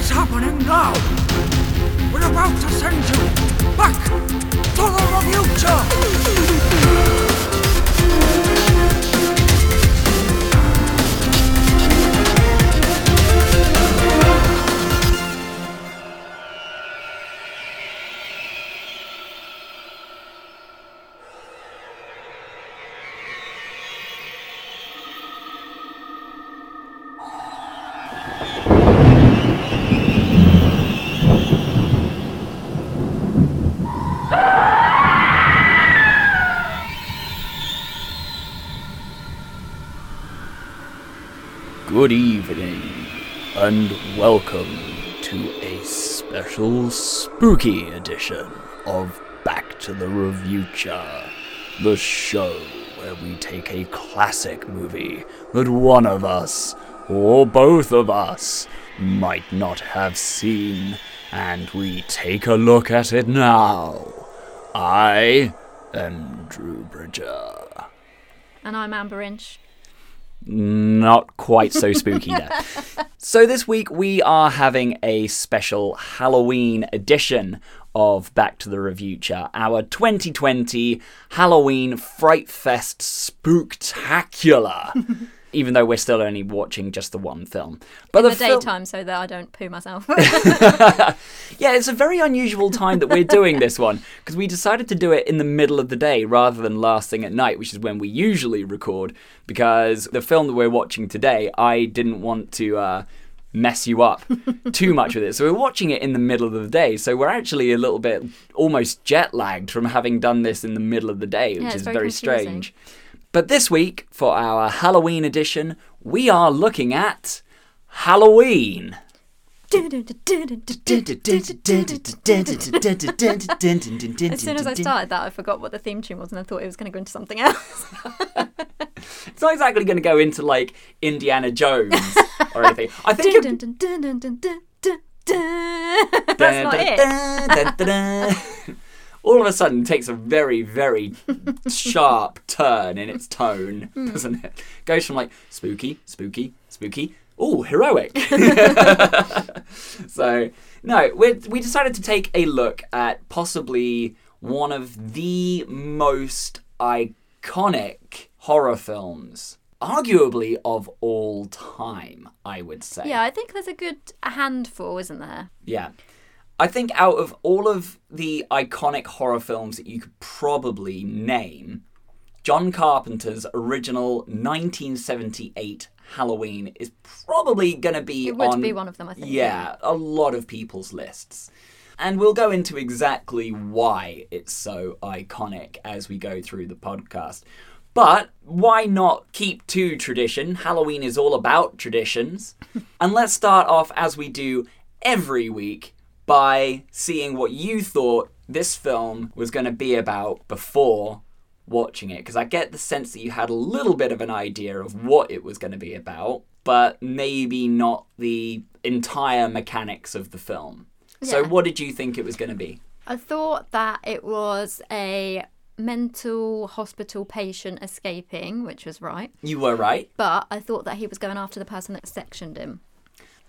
What's happening now? We're about to send you back to the future! Good evening, and welcome to a special spooky edition of Back to the Reviewcha, the show where we take a classic movie that one of us, or both of us, might not have seen, and we take a look at it now. I am Drew Bridger. And I'm Amber Inch. Not quite so spooky there. so this week we are having a special Halloween edition of Back to the Review Chat, our 2020 Halloween Fright Fest Spooktacular. Even though we're still only watching just the one film, but In the, fil- daytime so that I don't poo myself. yeah, it's a very unusual time that we're doing this one because we decided to do it in the middle of the day rather than last thing at night, which is when we usually record. Because the film that we're watching today, I didn't want to uh, mess you up too much with it, so we're watching it in the middle of the day. So we're actually a little bit almost jet lagged from having done this in the middle of the day, which Yeah, is very very strange. But this week, for our Halloween edition, we are looking at Halloween. as soon as I started that, I forgot what the theme tune was and I thought it was going to go into something else. It's not exactly going to go into like Indiana Jones or anything. I think That's not it. All of a sudden, takes a very, very sharp turn in its tone, hmm. doesn't it? Goes from like spooky, spooky, spooky. Oh, heroic. so no, we we decided to take a look at possibly one of the most iconic horror films, arguably of all time. I would say. Yeah, I think there's a good handful, isn't there? Yeah. I think out of all of the iconic horror films that you could probably name, John Carpenter's original 1978 Halloween is probably going to be It would on be one of them, I think. yeah, a lot of people's lists. And we'll go into exactly why it's so iconic as we go through the podcast. But why not keep to tradition? Halloween is all about traditions. and let's start off as we do every week by seeing what you thought this film was going to be about before watching it because I get the sense that you had a little bit of an idea of what it was going to be about, but maybe not the entire mechanics of the film. So, what did you think it was going to be? I thought that it was a mental hospital patient escaping, which was right. You were right. But I thought that he was going after the person that sectioned him.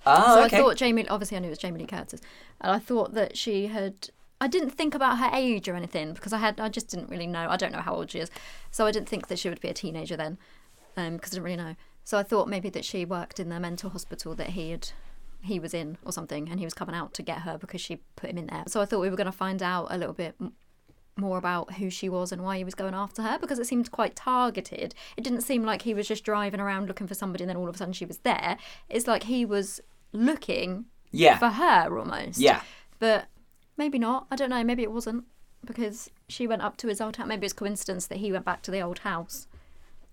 Oh, so okay. I thought Jamie, obviously I knew it was Jamie Lee Curtis, and I thought that she had. I didn't think about her age or anything because I had, I just didn't really know. I don't know how old she is, so I didn't think that she would be a teenager then, um, because I didn't really know. So I thought maybe that she worked in the mental hospital that he had, he was in or something, and he was coming out to get her because she put him in there. So I thought we were going to find out a little bit more about who she was and why he was going after her because it seemed quite targeted. It didn't seem like he was just driving around looking for somebody and then all of a sudden she was there. It's like he was looking yeah. for her almost. Yeah. But maybe not. I don't know. Maybe it wasn't because she went up to his old house. Maybe it's coincidence that he went back to the old house.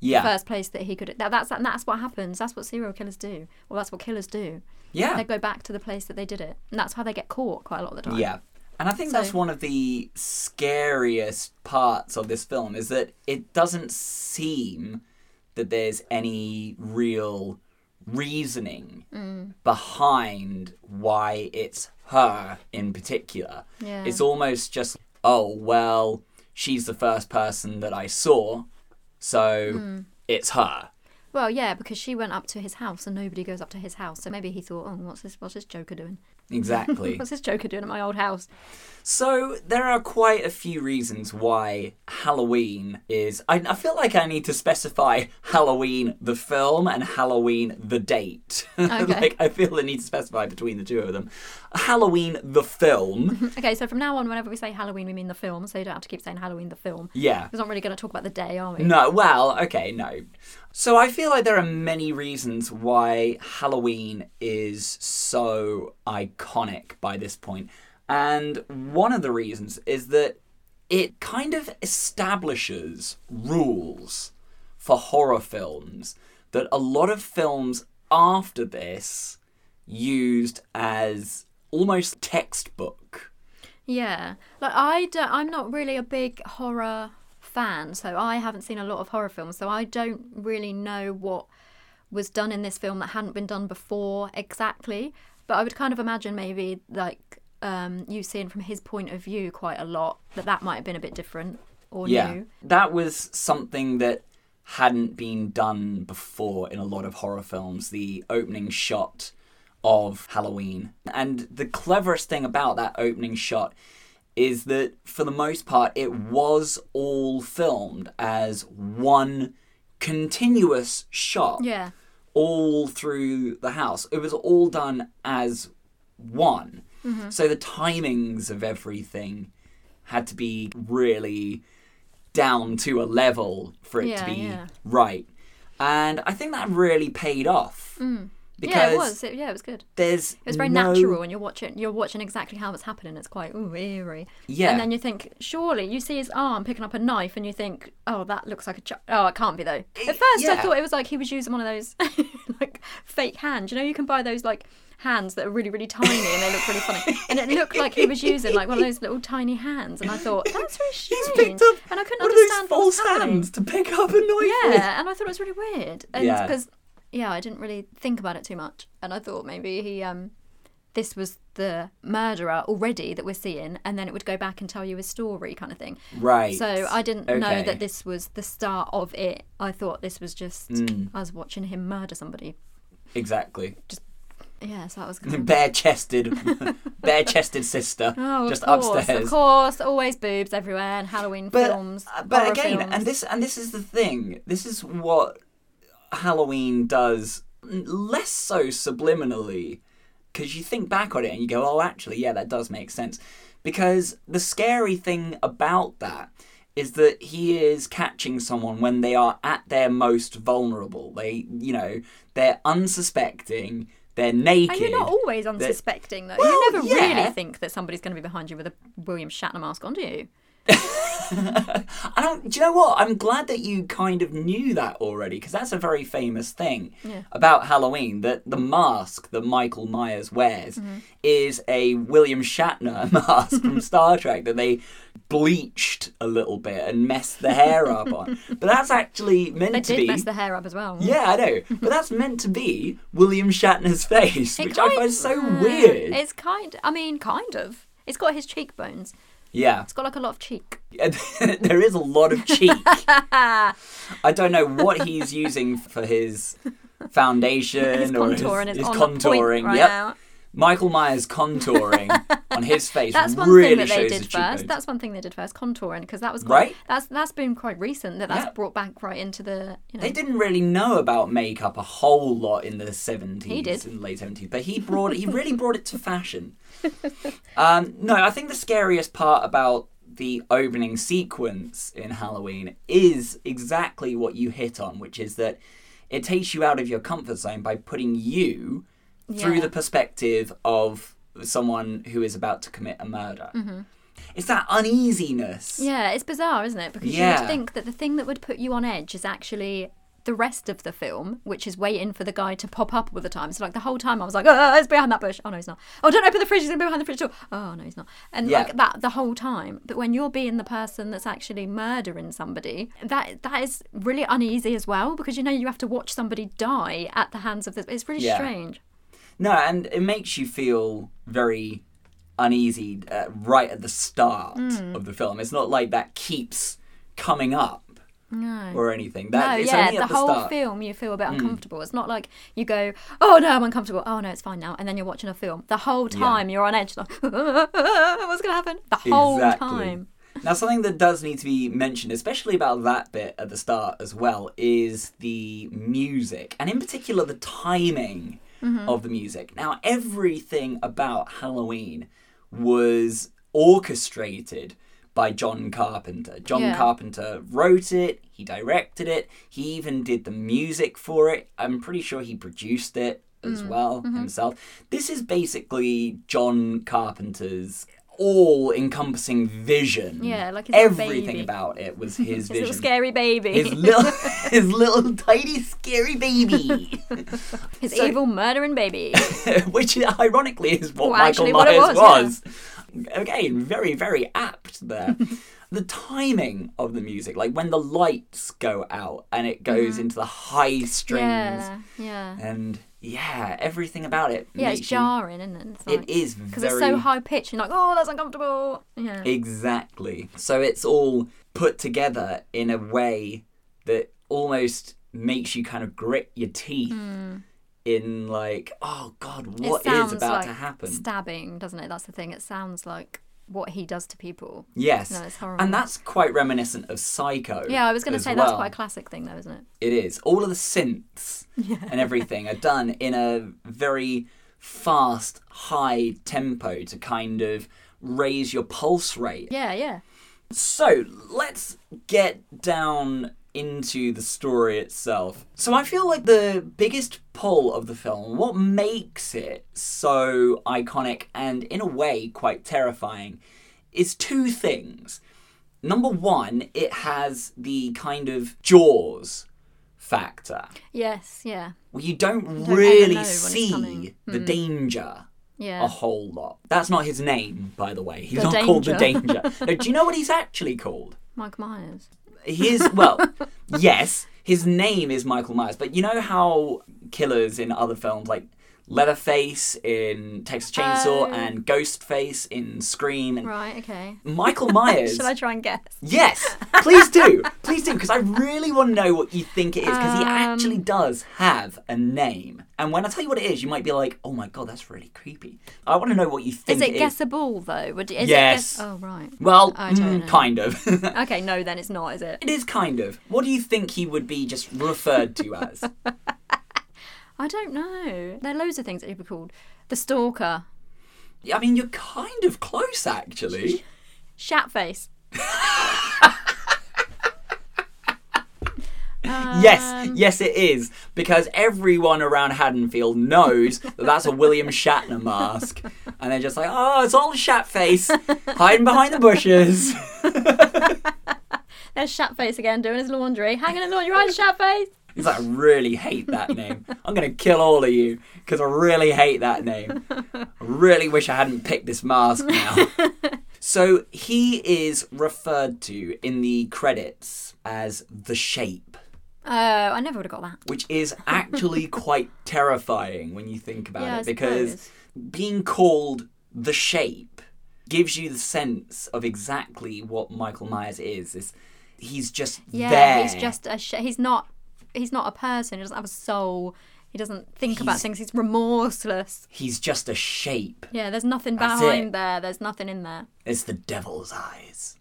Yeah. First place that he could. That, that's and that's what happens. That's what serial killers do. Well, that's what killers do. Yeah. They go back to the place that they did it, and that's how they get caught quite a lot of the time. Yeah. And I think that's one of the scariest parts of this film is that it doesn't seem that there's any real reasoning Mm. behind why it's her in particular. Yeah. It's almost just, oh, well, she's the first person that I saw, so Mm. it's her. Well, yeah, because she went up to his house and nobody goes up to his house. So maybe he thought, oh, what's this? What's this Joker doing? Exactly. What's this Joker doing at my old house? So there are quite a few reasons why Halloween is. I, I feel like I need to specify Halloween the film and Halloween the date. Okay. like I feel I need to specify between the two of them. Halloween the film. Okay, so from now on, whenever we say Halloween, we mean the film. So you don't have to keep saying Halloween the film. yeah. We're not really going to talk about the day, are we? No, well, okay, no. So I feel like there are many reasons why Halloween is so iconic by this point. And one of the reasons is that it kind of establishes rules for horror films that a lot of films after this used as almost textbook. Yeah, like I don't, I'm not really a big horror fan, so I haven't seen a lot of horror films, so I don't really know what was done in this film that hadn't been done before exactly. But I would kind of imagine maybe like um, you seeing from his point of view quite a lot that that might have been a bit different or Yeah, new. that was something that hadn't been done before in a lot of horror films. The opening shot of Halloween. And the cleverest thing about that opening shot is that for the most part it was all filmed as one continuous shot Yeah, all through the house. It was all done as one. Mm-hmm. So the timings of everything had to be really down to a level for it Yeah, to be yeah. right. And I think that really paid off. Because Mm. yeah, it was. It, yeah, it was good. there's It was very no- natural, and you're watching. You're watching exactly how it's happening. It's quite ooh, eerie. Yeah. And then you think, surely you see his arm picking up a knife, and you think, oh, that looks like a. Ch- oh, it can't be though. At first, I thought it was like he was using one of those like fake hands. You know, you can buy those like hands that are really, really tiny, and they look really funny. And it looked like he was using like one of those little tiny hands, and I thought that's very strange. He's picked up and I couldn't one of those understand what was false hands to pick up a knife with. Yeah, and I thought it was really weird. And Yeah. because yeah, I didn't really think about it too much. And I thought maybe he um this was the murderer already that we're seeing and then it would go back and tell you his story kind of thing. Right. So I didn't know that this was the start of it. I thought this was just Mm. us watching him murder somebody. Exactly. Yeah, so that was of Bare chested, bare chested sister, Oh, just course, upstairs. Of course, always boobs everywhere and Halloween but, films. uh, but again, films. and this and this is the thing. This is what Halloween does, less so subliminally, because you think back on it and you go, "Oh, actually, yeah, that does make sense." Because the scary thing about that is that he is catching someone when they are at their most vulnerable. They, you know, they're unsuspecting. They're naked. And you're not always unsuspecting, though. Well, you never yeah. really think that somebody's going to be behind you with a William Shatner mask on, do you? I don't. Do you know what? I'm glad that you kind of knew that already because that's a very famous thing Yeah. about Halloween. That the mask that Michael Myers wears Mm-hmm. is a William Shatner mask from Star Trek that they bleached a little bit and messed the hair up on. But that's actually meant They to did be. mess the hair up as well. yeah, I know. But that's meant to be William Shatner's face, It which I find so uh, weird. It's kind. I mean, kind of. It's got his cheekbones. Yeah. It's got like a lot of cheek. there is a lot of cheek. I don't know what he's using for his foundation His or his, contouring is his on the point right yep. now. Michael Myers contouring on his face That's one really thing that they shows did first. That's one thing they did first, contouring, because that was quite, Right. That's that's been quite recent that that's Yeah. brought back right into the. You know, They didn't really know about makeup a whole lot in the seventies, He did. in the late seventies, but he brought he really brought it to fashion. Um, no, I think the scariest part about the opening sequence in Halloween is exactly what you hit on, which is that it takes you out of your comfort zone by putting you through the perspective of someone who is about to commit a murder. Mm-hmm. It's that uneasiness. Yeah, it's bizarre, isn't it? Because you would think that the thing that would put you on edge is actually the rest of the film, which is waiting for the guy to pop up all the time. So like the whole time I was like, oh, it's behind that bush. Oh no, he's not. Oh, don't open the fridge. He's gonna be behind the fridge door. Oh no, he's not. And Yeah. like that the whole time. But when you're being the person that's actually murdering somebody, that that is really uneasy as well because you know you have to watch somebody die at the hands of this. It's really Yeah. strange. No, and it makes you feel very uneasy uh, right at the start Hmm. of the film. It's not like that keeps coming up No. or anything. That no, it's yeah, only the the, whole start. Hmm. film you feel a bit uncomfortable. It's not like you go, "Oh no, I'm uncomfortable." Oh no, it's fine now. And then you're watching a film. The whole time you're on edge, like, "What's gonna happen?" The whole Exactly. time. Now, something that does need to be mentioned, especially about that bit at the start as well, is the music, and in particular the timing Mm-hmm. of the music. Now, everything about Halloween was orchestrated by John Carpenter. John Yeah. Carpenter wrote it, he directed it, he even did the music for it. I'm pretty sure he produced it as Mm. well Mm-hmm. himself. This is basically John Carpenter's all encompassing vision. Yeah, like his everything about it was his His vision. little scary baby. his little his little tiny scary baby. His so- evil murdering baby. Which ironically is what Well, Michael actually what Myers was, Again, very, very apt there. the timing of the music, like when the lights go out and it goes mm-hmm. into the high strings, yeah, yeah. and yeah, everything about it. Yeah, it's you- jarring, isn't it? It's like- is because very it's so high pitched. You're like, oh, that's uncomfortable. Yeah. Exactly. So it's all put together in a way that almost makes you kind of grit your teeth hmm. in like, oh god. What is about like to happen? Stabbing, doesn't it? That's the thing. It sounds like what he does to people. yes. No, it's horrible. and that's quite reminiscent of Psycho. Yeah, I was going to say that's quite a classic thing, though, isn't it? It is. All of the synths and everything are done in a very fast, high tempo to kind of raise your pulse rate. Yeah, yeah. So let's get down into the story itself. So I feel like the biggest pull of the film, what makes it so iconic and in a way quite terrifying, is two things. Number one, it has the kind of Jaws factor. Yes, yeah. Where you don't, don't really see the mm. danger Yeah. a whole lot. That's not his name, by the way. He's The not called the Danger. Danger. no, do you know what he's actually called? Mike Myers. His well, yes, his name is Michael Myers, but you know how killers in other films like Leatherface in Texas Chainsaw Oh. and Ghostface in Scream and Right, okay. Michael Myers. Should I try and guess? Yes, please do, please do, because I really want to know what you think it is, because he Um, actually does have a name. And when I tell you what it is, you might be like, "Oh my god, that's really creepy." I want to know what you think. Is it guessable, though? Would, is Yes. It guess- oh, right. Well, mm, kind of. Okay, no, then it's not, is it? it is kind of. What do you think he would be just referred to as? I don't know. There are loads of things that be called. The Stalker. I mean, you're kind of close, actually. Shatface. yes, Um, yes, it is. Because everyone around Haddonfield knows that that's a William Shatner mask. And they're just like, oh, it's all a shat face, hiding behind the bushes. There's Shatface again doing his laundry. Hanging in the laundry, right, Shatface? He's like, I really hate that name. I'm going to kill all of you because I really hate that name. I really wish I hadn't picked this mask now. so he is referred to in the credits as the shape. Oh, I never would have got that. which is actually quite terrifying when you think about Yeah, it because being called the shape gives you the sense of exactly what Michael Myers is. Is he's just Yeah, there. he's just a. Sh- he's not. He's not a person. He doesn't have a soul. He doesn't think about He's- things. He's remorseless. he's just a shape. Yeah, there's nothing That's behind it. there. There's nothing in there. It's the devil's eyes.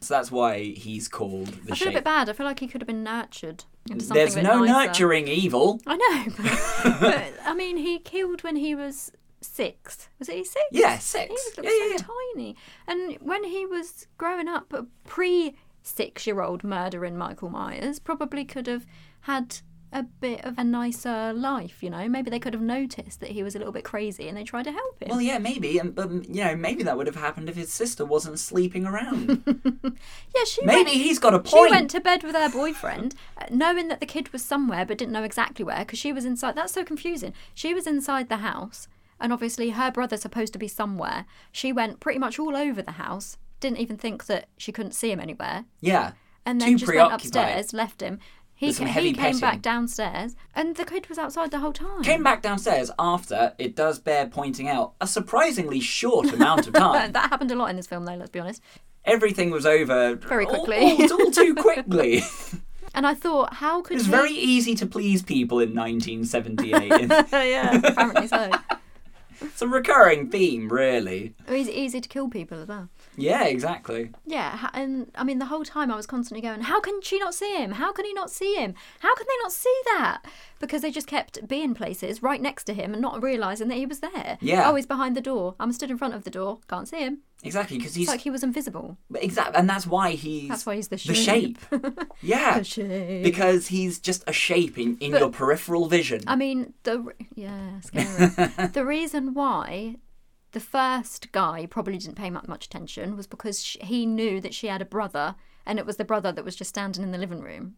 So that's why he's called the Hmm. I feel a shape. bit bad. I feel like he could have been nurtured into something There's a bit no nicer. nurturing evil. I know, but, but I mean, he killed when he was six. Was he six? Yeah, six. He was Yeah, yeah, yeah. so tiny. And when he was growing up, a pre six year old murdering Michael Myers probably could have had a bit of a nicer life, you know? Maybe they could have noticed that he was a little bit crazy and they tried to help him. Well, yeah, maybe, and but you know, maybe that would have happened if his sister wasn't sleeping around. yeah, she maybe went, he's got a point. She went to bed with her boyfriend, uh, knowing that the kid was somewhere, but didn't know exactly where because she was inside. That's so confusing. She was inside the house, and obviously her brother's supposed to be somewhere. She went pretty much all over the house, didn't even think that she couldn't see him anywhere, yeah, and then Too just went upstairs, left him. He, some ca- heavy he came petting. back downstairs, and the kid was outside the whole time. came back downstairs after. It does bear pointing out a surprisingly short amount of time. that happened a lot in this film, though. Let's be honest. everything was over Very all- quickly. all, all too quickly. And I thought, how could it was he? very easy to please people in 1978. yeah, apparently so. it's a recurring theme, really. It was easy to kill people as well. Yeah, exactly. Yeah, and I mean, the whole time I was constantly going, how can she not see him? How can he not see him? How can they not see that? Because they just kept being places right next to him and not realising that he was there. Yeah. Oh, he's behind the door. I'm stood in front of the door. Can't see him. Exactly, because he's It's like he was invisible. exactly, and that's why he's That's why he's the the shape. shape. yeah, The shape. because he's just a shape in, in But- your peripheral vision. I mean, the yeah, scary. the reason why the first guy probably didn't pay much attention was because sh he knew that she had a brother, and it was the brother that was just standing in the living room.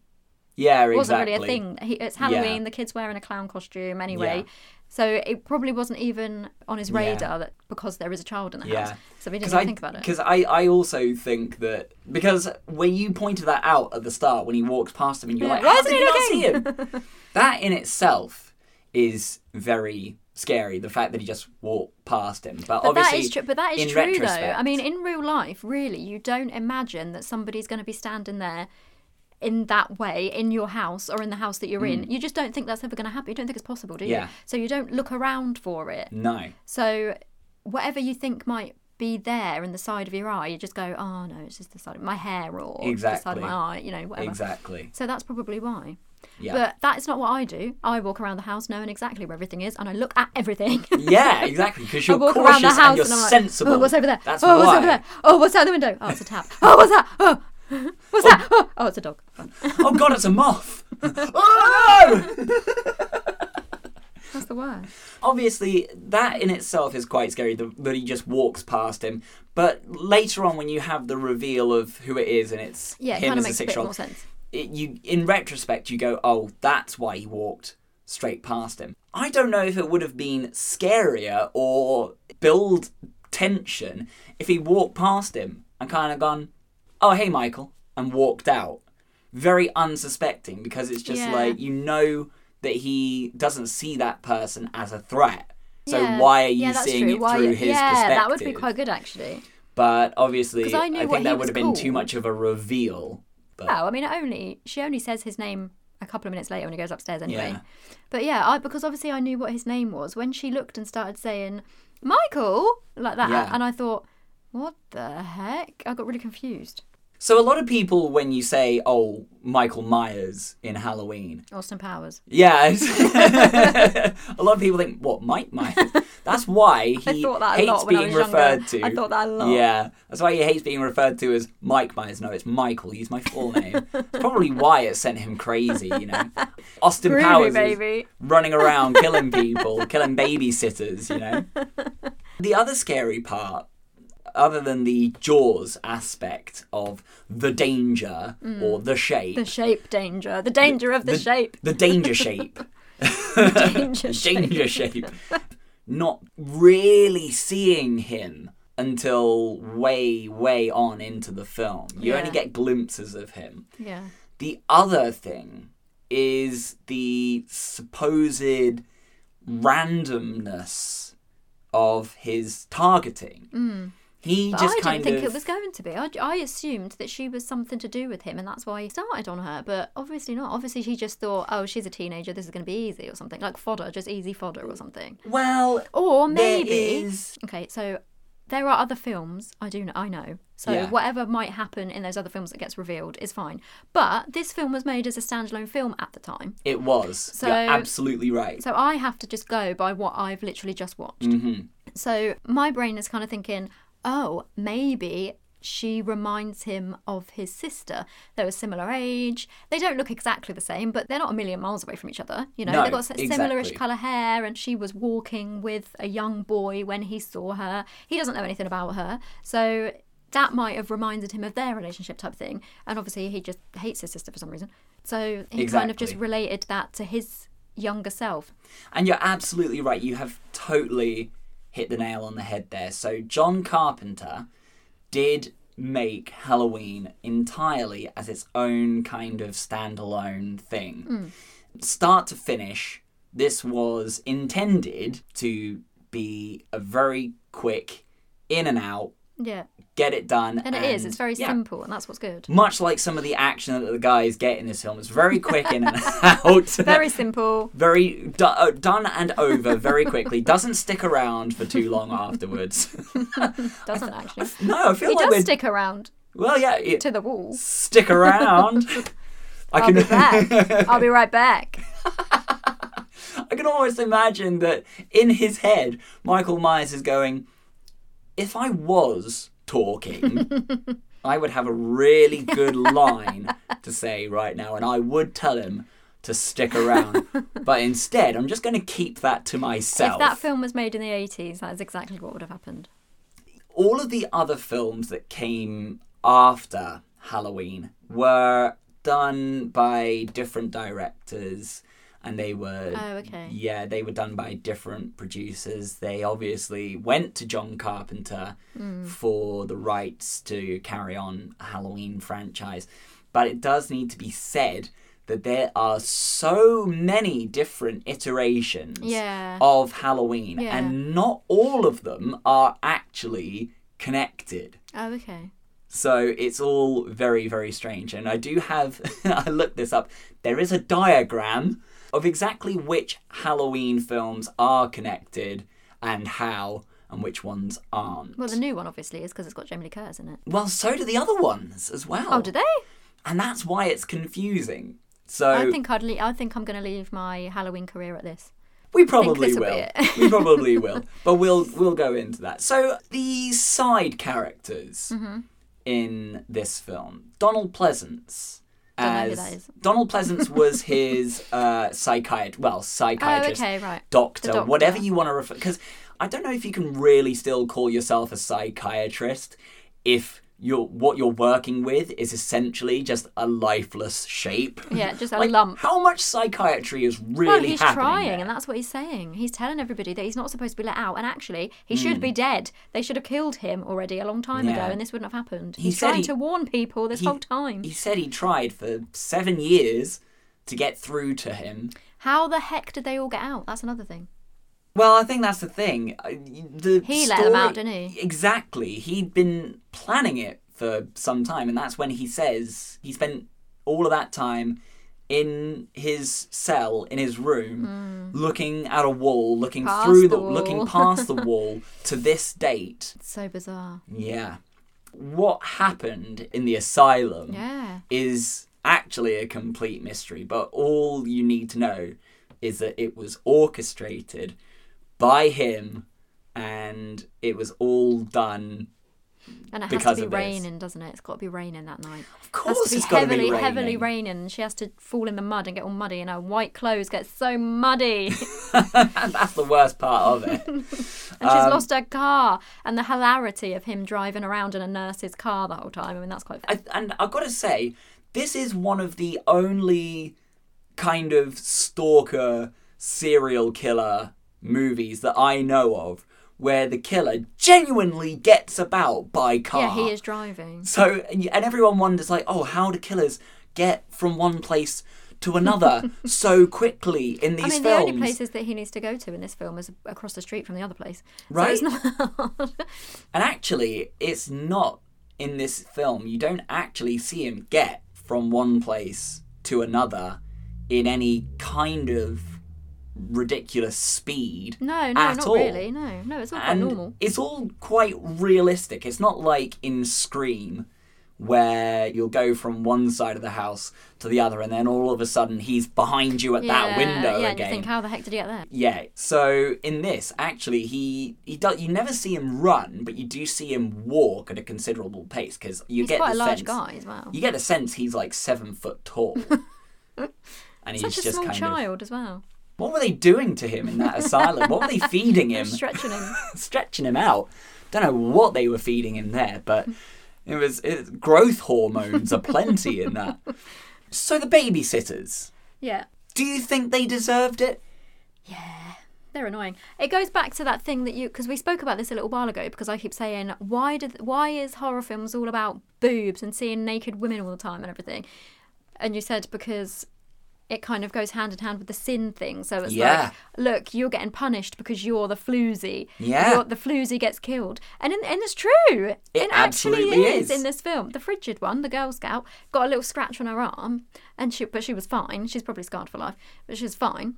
yeah, It wasn't exactly. really a thing. He, it's Halloween. Yeah. The kid's wearing a clown costume anyway. Yeah. So it probably wasn't even on his Yeah. radar that because there is a child in the Yeah. house. So he didn't I think about it. because I, I also think that because when you pointed that out at the start when he walks past him and you're Yeah, like, why how did you not see him? that in itself is very scary. The fact that he just walked past him, but, But obviously is true. But that is true, though. I mean, in real life, really, you don't imagine that somebody's going to be standing there in that way in your house or in the house that you're in. You just don't think that's ever going to happen. You don't think it's possible, do you? Mm. Yeah. So you don't look around for it. no, So whatever you think might be there in the side of your eye, you just go, oh no, it's just the side of my hair or the side of my eye, you know, whatever. exactly. So that's probably why. Yeah. But that is not what I do. I walk around the house knowing exactly where everything is, and I look at everything. yeah, exactly. Because you're walk cautious around the house and you're and I'm like, sensible. oh, what's over there? That's oh, what's why. over there? Oh, what's out the window? Oh, it's a tap. Oh, what's that? Oh, what's oh. that? Oh, oh, it's a dog. oh god, it's a moth. oh no! That's the worst. Obviously, that in itself is quite scary the, that he just walks past him. But later on, when you have the reveal of who it is and it's Yeah, it him of as a makes a six-year-old, more sense. It, you in retrospect you go, oh, that's why he walked straight past him. I don't know if it would have been scarier or build tension if he walked past him and kind of gone, oh, hey, Michael, and walked out. Very unsuspecting because it's just Yeah. like you know that he doesn't see that person as a threat. So Yeah. why are you yeah, seeing true. it Why- through his yeah, perspective? that would be quite good actually. But obviously, I knew think that would have been too much of a reveal. But Well, I mean, it only she only says his name a couple of minutes later when he goes upstairs anyway. Yeah. But yeah, I because obviously I knew what his name was when she looked and started saying Michael like that, Yeah. and I thought, what the heck? I got really confused. So a lot of people, when you say, "Oh, Michael Myers in Halloween," Austin Powers. yeah, a lot of people think, "What, Mike Myers?" That's why he I thought that a hates lot when I being was younger. referred to. I thought that a lot. Yeah, that's why he hates being referred to as Mike Myers. No, it's Michael. He's my full name. it's probably why it sent him crazy. You know, Austin Groovy, Powers baby. running around killing people, killing babysitters. You know. The other scary part other than the Jaws aspect of the danger or the shape, Mm. The shape danger. The danger of the, shape. the danger shape, Danger shape. danger shape, not really seeing him until way, way on into the film. You only get glimpses of him. Yeah. The other thing is the supposed randomness of his targeting. He. But just I kind didn't think of it was going to be. I, I assumed that she was something to do with him, and that's why he started on her. But obviously not. Obviously, he just thought, oh, she's a teenager. This is going to be easy or something, like fodder, just easy fodder or something. well, Or maybe. is Okay, so there are other films. I do. Know, I know. So Yeah. whatever might happen in those other films that gets revealed is fine. But this film was made as a standalone film at the time. it was. So- You're absolutely right. So I have to just go by what I've literally just watched. hmm So my brain is kind of thinking, oh, maybe she reminds him of his sister. They're a similar age. They don't look exactly the same, but they're not a million miles away from each other. You know, No, they've got s- similarish colour hair, and she was walking with a young boy when he saw her. He doesn't know anything about her. So that might have reminded him of their relationship type thing. And obviously, he just hates his sister for some reason. So he kind of just related that to his younger self. And you're absolutely right. You have totally hit the nail on the head there. So John Carpenter did make Halloween entirely as its own kind of standalone thing. Hmm. Start to finish, this was intended to be a very quick in and out Yeah, get it done. and it is. It's very yeah. simple, and that's what's good. Much like some of the action that the guys get in this film, it's very quick in and out. Very simple. very do- uh, done and over very quickly. Doesn't stick around for too long afterwards. Doesn't actually. no, I feel He like does we're stick around well, yeah. It, to the wall. stick around. I I'll be back. I'll be right back. I can almost imagine that in his head, Michael Myers is going, if I was talking, I would have a really good line to say right now, and I would tell him to stick around. but instead, I'm just going to keep that to myself. If that film was made in the 80s, that is exactly what would have happened. All of the other films that came after Halloween were done by different directors and they were Oh, okay. yeah they were done by different producers they obviously went to john carpenter Hmm. for the rights to carry on a halloween franchise but it does need to be said that there are so many different iterations Yeah. of halloween Yeah. and not all of them are actually connected Oh, okay. so it's all very, very strange. And I do have, I looked this up, there is a diagram of exactly which Halloween films are connected and how, and which ones aren't. Well, the new one obviously is because it's got Jamie Lee Curtis in it. Well, so do the other ones as well. Oh, do they? And that's why it's confusing. So I think I'd. Le- I think I'm going to leave my Halloween career at this. we probably will. we probably will. But we'll we'll go into that. So the side characters Mm-hmm. in this film, Donald Pleasence. Don't know who as. Donald Pleasence was his uh, psychiatrist, well, Oh, psychiatrist, okay, right. doctor, doctor. whatever you want to refer. Because I don't know if you can really still call yourself a psychiatrist if you're what you're working with is essentially just a lifeless shape. Yeah, just a Like, lump. How much psychiatry is really Well, he's trying, there? and that's what he's saying. He's telling everybody that he's not supposed to be let out, and actually, he should Hmm. be dead. They should have killed him already a long time Yeah. ago, and this wouldn't have happened. He He's trying he- to warn people this he- whole time. He said he tried for seven years to get through to him. How the heck did they all get out? That's another thing. Well, I think that's the thing. Uh, The He let 'em out, didn't he? Exactly. He'd been planning it for some time, and that's when he says he spent all of that time in his cell in his room, looking at a wall, looking. Past through the the, looking past the wall to this date. It's so bizarre. Yeah. What happened in the asylum Yeah. is actually a complete mystery, but all you need to know is that it was orchestrated by him and it was all done. And it has to be this. raining, doesn't it? It's got to be raining that night. Of course, has to be to heavily, be raining. heavily raining. She has to fall in the mud and get all muddy, and her white clothes get so muddy. and that's the worst part of it. And she's Um, lost her car, and the hilarity of him driving around in a nurse's car the whole time. I mean, that's quite. I, and I've got to say, this is one of the only kind of stalker serial killer movies that I know of where the killer genuinely gets about by car. Yeah, he is driving. So, and everyone wonders, like, oh, how do killers get from one place to another so quickly in these I mean, films? the only places that he needs to go to in this film is across the street from the other place. Right. So it's not. And actually, it's not in this film. You don't actually see him get from one place to another in any kind of ridiculous speed. no, no, at not all. really. No, no, it's all quite and normal. it's all quite realistic. It's not like in Scream where you'll go from one side of the house to the other and then all of a sudden he's behind you at that window yeah, again. you think, how the heck did he get there? Yeah. So in this, actually, he he does. You never see him run, but you do see him walk at a considerable pace because you He's get quite a large sense. guy as well. You get a sense he's like seven foot tall, and he's Such a just small kind of. child as well. What were they doing to him in that asylum? What were they feeding him? Stretching him. Stretching him out. Don't know what they were feeding him there, but it was it, growth hormones are plenty in that. So the babysitters. Yeah. Do you think they deserved it? Yeah. They're annoying. It goes back to that thing that you because we spoke about this a little while ago because I keep saying why did why is horror films all about boobs and seeing naked women all the time and everything, and you said because it kind of goes hand in hand with the sin thing. So it's Yeah. like, look, you're getting punished because you're the floozy. Yeah. You're, the floozy gets killed. And, in, and it's true. It It, actually is, is. in this film. The frigid one, the Girl Scout, got a little scratch on her arm, and she, but she was fine. She's probably scarred for life, but she was fine.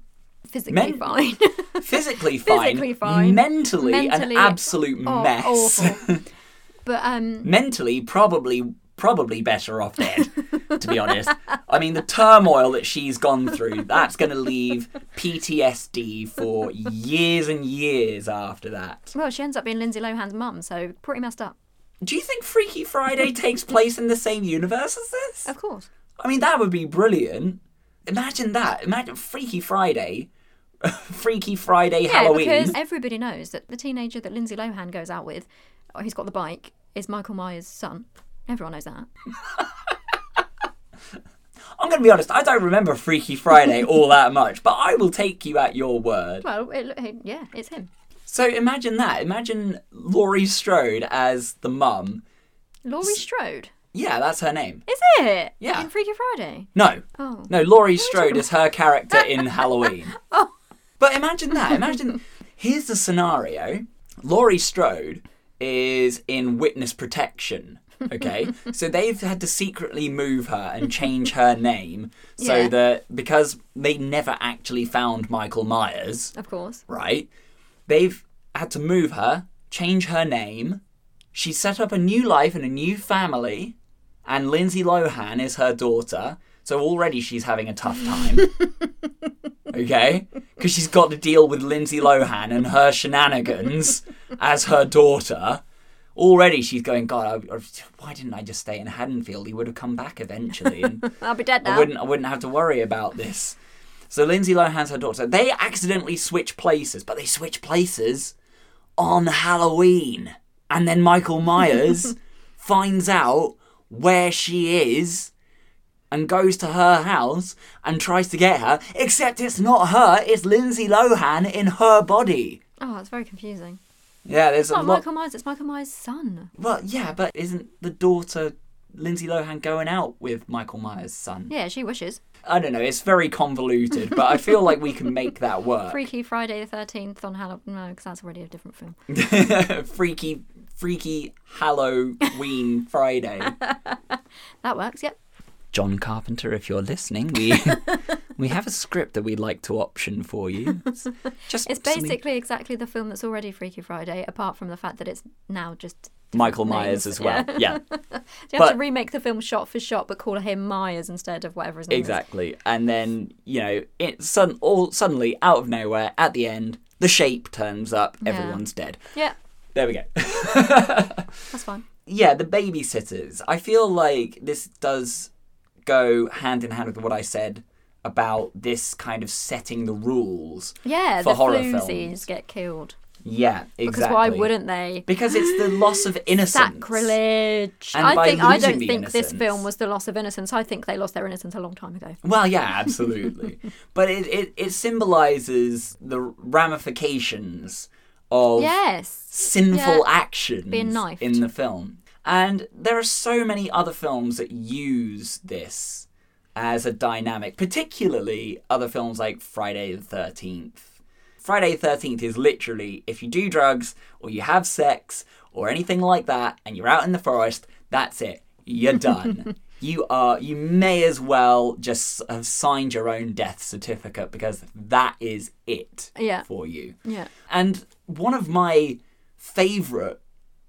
Physically Men- fine. Physically fine. Physically fine. Mentally, Mentally, an absolute oh, mess. but um, mentally probably probably better off dead to be honest i mean the turmoil that she's gone through that's going to leave ptsd for years and years after that well, she ends up being Lindsay Lohan's mum, so pretty messed up. do you think freaky friday takes place in the same universe as this Of course. i mean that would be brilliant imagine that imagine freaky friday freaky friday Yeah, halloween because everybody knows that the teenager that Lindsay Lohan goes out with, who's got the bike, is Michael Myers' son. Everyone knows that. i'm going to be honest i don't remember freaky friday all that much but i will take you at your word Well, it, yeah, it's him. So imagine that. Imagine Laurie Strode as the mum. Laurie Strode. Yeah, that's her name. Is it? Yeah. In Freaky Friday. No, Oh. no, Laurie Strode is her character in Halloween. Oh. But imagine that. Imagine. Here's the scenario Laurie Strode is in witness protection. Okay, so they've had to secretly move her and change her name so Yeah. that because they never actually found Michael Myers, Of course. right? They've had to move her, change her name. She set up a new life and a new family, and Lindsay Lohan is her daughter. So already she's having a tough time. okay? Because she's got to deal with Lindsay Lohan and her shenanigans as her daughter. Already she's going, God, I, I- why didn't I just stay in Haddonfield? He would have come back eventually. And I'll be dead now. I wouldn't I wouldn't have to worry about this. So Lindsay Lohan's her daughter. They accidentally switch places, but they switch places on Halloween. And then Michael Myers finds out where she is and goes to her house and tries to get her, except it's not her, it's Lindsay Lohan in her body. Oh, it's very confusing. Yeah, there's It's a not lot. Michael Myers, it's Michael Myers' son. Well, yeah, but isn't the daughter Lindsay Lohan going out with Michael Myers' son? Yeah, she wishes. I don't know. It's very convoluted, but I feel like we can make that work. Freaky Friday the 13th on Halloween. No, because that's already a different film. freaky, freaky Halloween Friday. That works, yep. John Carpenter, if you're listening, we we have a script that we'd like to option for you. It's just It's something- basically exactly the film that's already Freaky Friday, apart from the fact that it's now just. Michael names, Myers as well. yeah. Yeah, You have But- to remake the film shot for shot, but call him Myers instead of whatever his name is? exactly. And then you know, it sudden all suddenly out of nowhere at the end, the shape turns up. Yeah. Everyone's dead. Yeah, There we go. that's fine. yeah, the babysitters. I feel like this does go hand in hand with what I said about this kind of setting the rules. Yeah, For the horror films. get killed. Yeah, exactly. Because why wouldn't they? Because it's the loss of innocence. Sacrilege. And I think I don't think this film was the loss of innocence. I think they lost their innocence a long time ago. Well, yeah, absolutely. but it, it, it symbolizes the ramifications of Yes. sinful Yeah. actions Being knifed. in the film. And there are so many other films that use this as a dynamic, particularly other films like Friday the 13th. Friday the 13th is literally if you do drugs or you have sex or anything like that and you're out in the forest, that's it. You're done. you are you may as well just have signed your own death certificate because that is it Yeah. for you. Yeah. And one of my favorite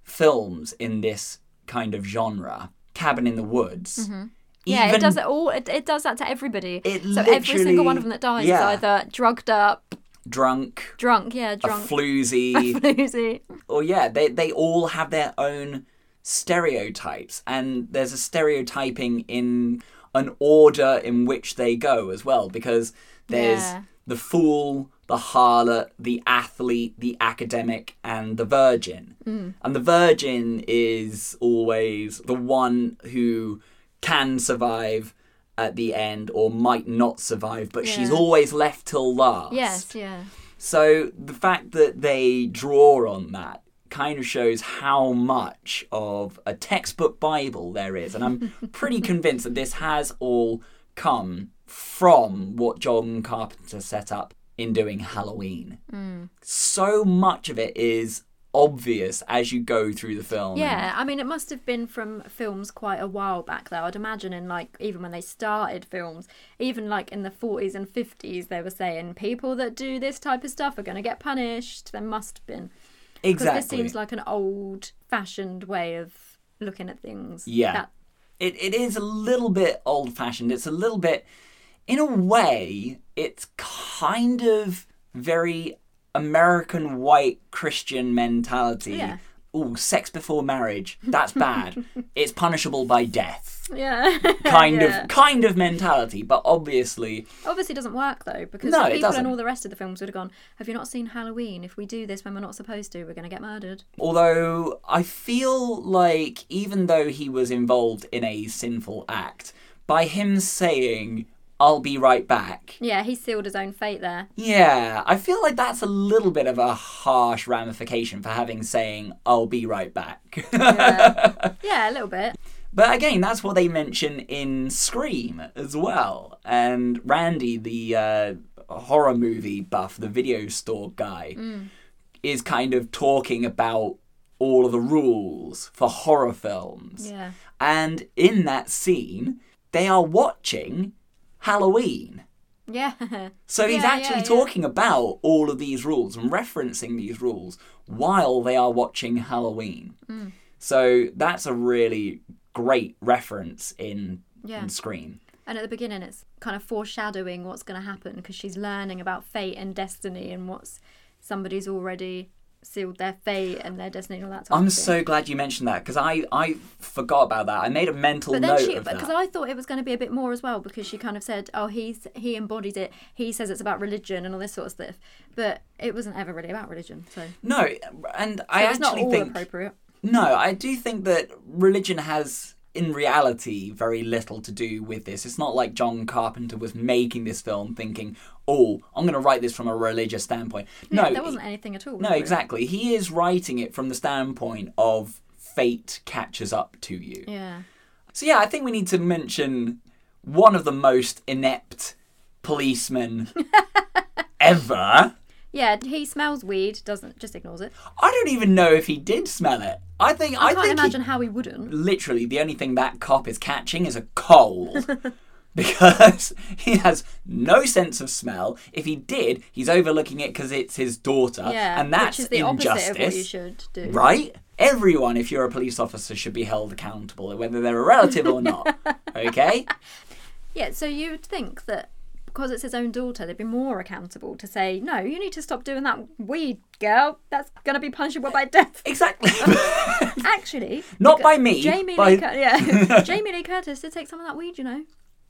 films in this kind of genre, Cabin in the Woods. Mm-hmm. Yeah, even it does it all. It, it does that to everybody. It so every single one of them that dies yeah. is either drugged up, drunk, drunk, yeah, a drunk, floozy, floozy. or yeah, they they all have their own stereotypes, and there's a stereotyping in an order in which they go as well, because there's Yeah. the fool, the harlot, the athlete, the academic, and the virgin. Mm. And the virgin is always the one who can survive at the end or might not survive, but she's always left till last. Yes, yeah. So the fact that they draw on that kind of shows how much of a textbook Bible there is. And I'm pretty convinced that this has all come from what John Carpenter set up in doing Halloween. Mm. So much of it is obvious as you go through the film. Yeah, I mean, it must have been from films quite a while back, though. I'd imagine in like even when they started films, even like in the 40s and 50s, they were saying people that do this type of stuff are going to get punished. There must have been. Exactly. Because this seems like an old fashioned way of looking at things. Yeah. That- it, it is a little bit old fashioned. It's a little bit, in a way, it's kind of very American white Christian mentality. Yeah. Oh, sex before marriage, that's bad. it's punishable by death. yeah. Kind Yeah. of kind of mentality, but obviously Obviously, doesn't work though, because No, people in all the rest of the films would have gone, Have you not seen Halloween? If we do this when we're not supposed to, we're going to get murdered. Although I feel like even though he was involved in a sinful act, by him saying, I'll be right back, Yeah, he sealed his own fate there. yeah, I feel like that's a little bit of a harsh ramification for having saying, I'll be right back. Yeah, yeah a little bit. but again, that's what they mention in Scream as well. And Randy, the uh, horror movie buff, the video store guy, is kind of talking about all of the rules for horror films. Yeah. And in that scene, they are watching Halloween. Yeah. So he's Yeah, actually yeah, yeah. talking about all of these rules and referencing these rules while they are watching Halloween. Mm. So that's a really great reference in, Yeah. in Scream. And at the beginning, it's kind of foreshadowing what's going to happen because she's learning about fate and destiny and what's somebody's already sealed their fate and their destiny and all that type I'm of thing. so glad you mentioned that because I, I forgot about that. I made a mental But then note she, of that. because I thought it was going to be a bit more as well, because she kind of said, "Oh, he's he embodies it. He says it's about religion and all this sort of stuff." But it wasn't ever really about religion, so, no, and I so not actually all think appropriate. No, I do think that religion has, in reality, very little to do with this. It's not like John Carpenter was making this film thinking, oh, I'm going to write this from a religious standpoint. Yeah, no, there wasn't anything at all. no, exactly. He is writing it from the standpoint of fate catches up to you. Yeah, So, yeah, I think we need to mention one of the most inept policemen ever. yeah. He smells weed, doesn't just ignores it. I don't even know if he did smell it. I think I, I, can't think he- imagine how he wouldn't. literally the only thing that cop is catching is a cold. because he has no sense of smell. If he did, he's overlooking it because it's his daughter, Yeah, and that's which is the injustice, opposite of what you should do. right? Everyone, if you're a police officer, should be held accountable, whether they're a relative or not. Okay? Yeah, so you would think that because it's his own daughter, they'd be more accountable to say, no, you need to stop doing that weed, girl. That's going to be punishable by death. Exactly. Actually, Not by me, Jamie by- Lee, Cur- yeah, Jamie Lee Curtis did take some of that weed, you know.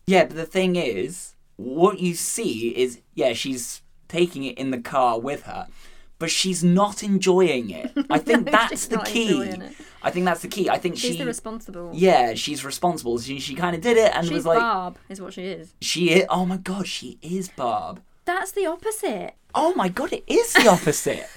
yeah, but the thing is, what you see is, yeah, she's taking it in the car with her, but she's not enjoying it. I think No, that's the key. I think that's the key. I think She's she, the responsible. yeah, she's responsible. She, she kind of did it and She's was like, Barb, is what she is. she is. Oh my god, she is Barb. That's the opposite. Oh my god, it is the opposite.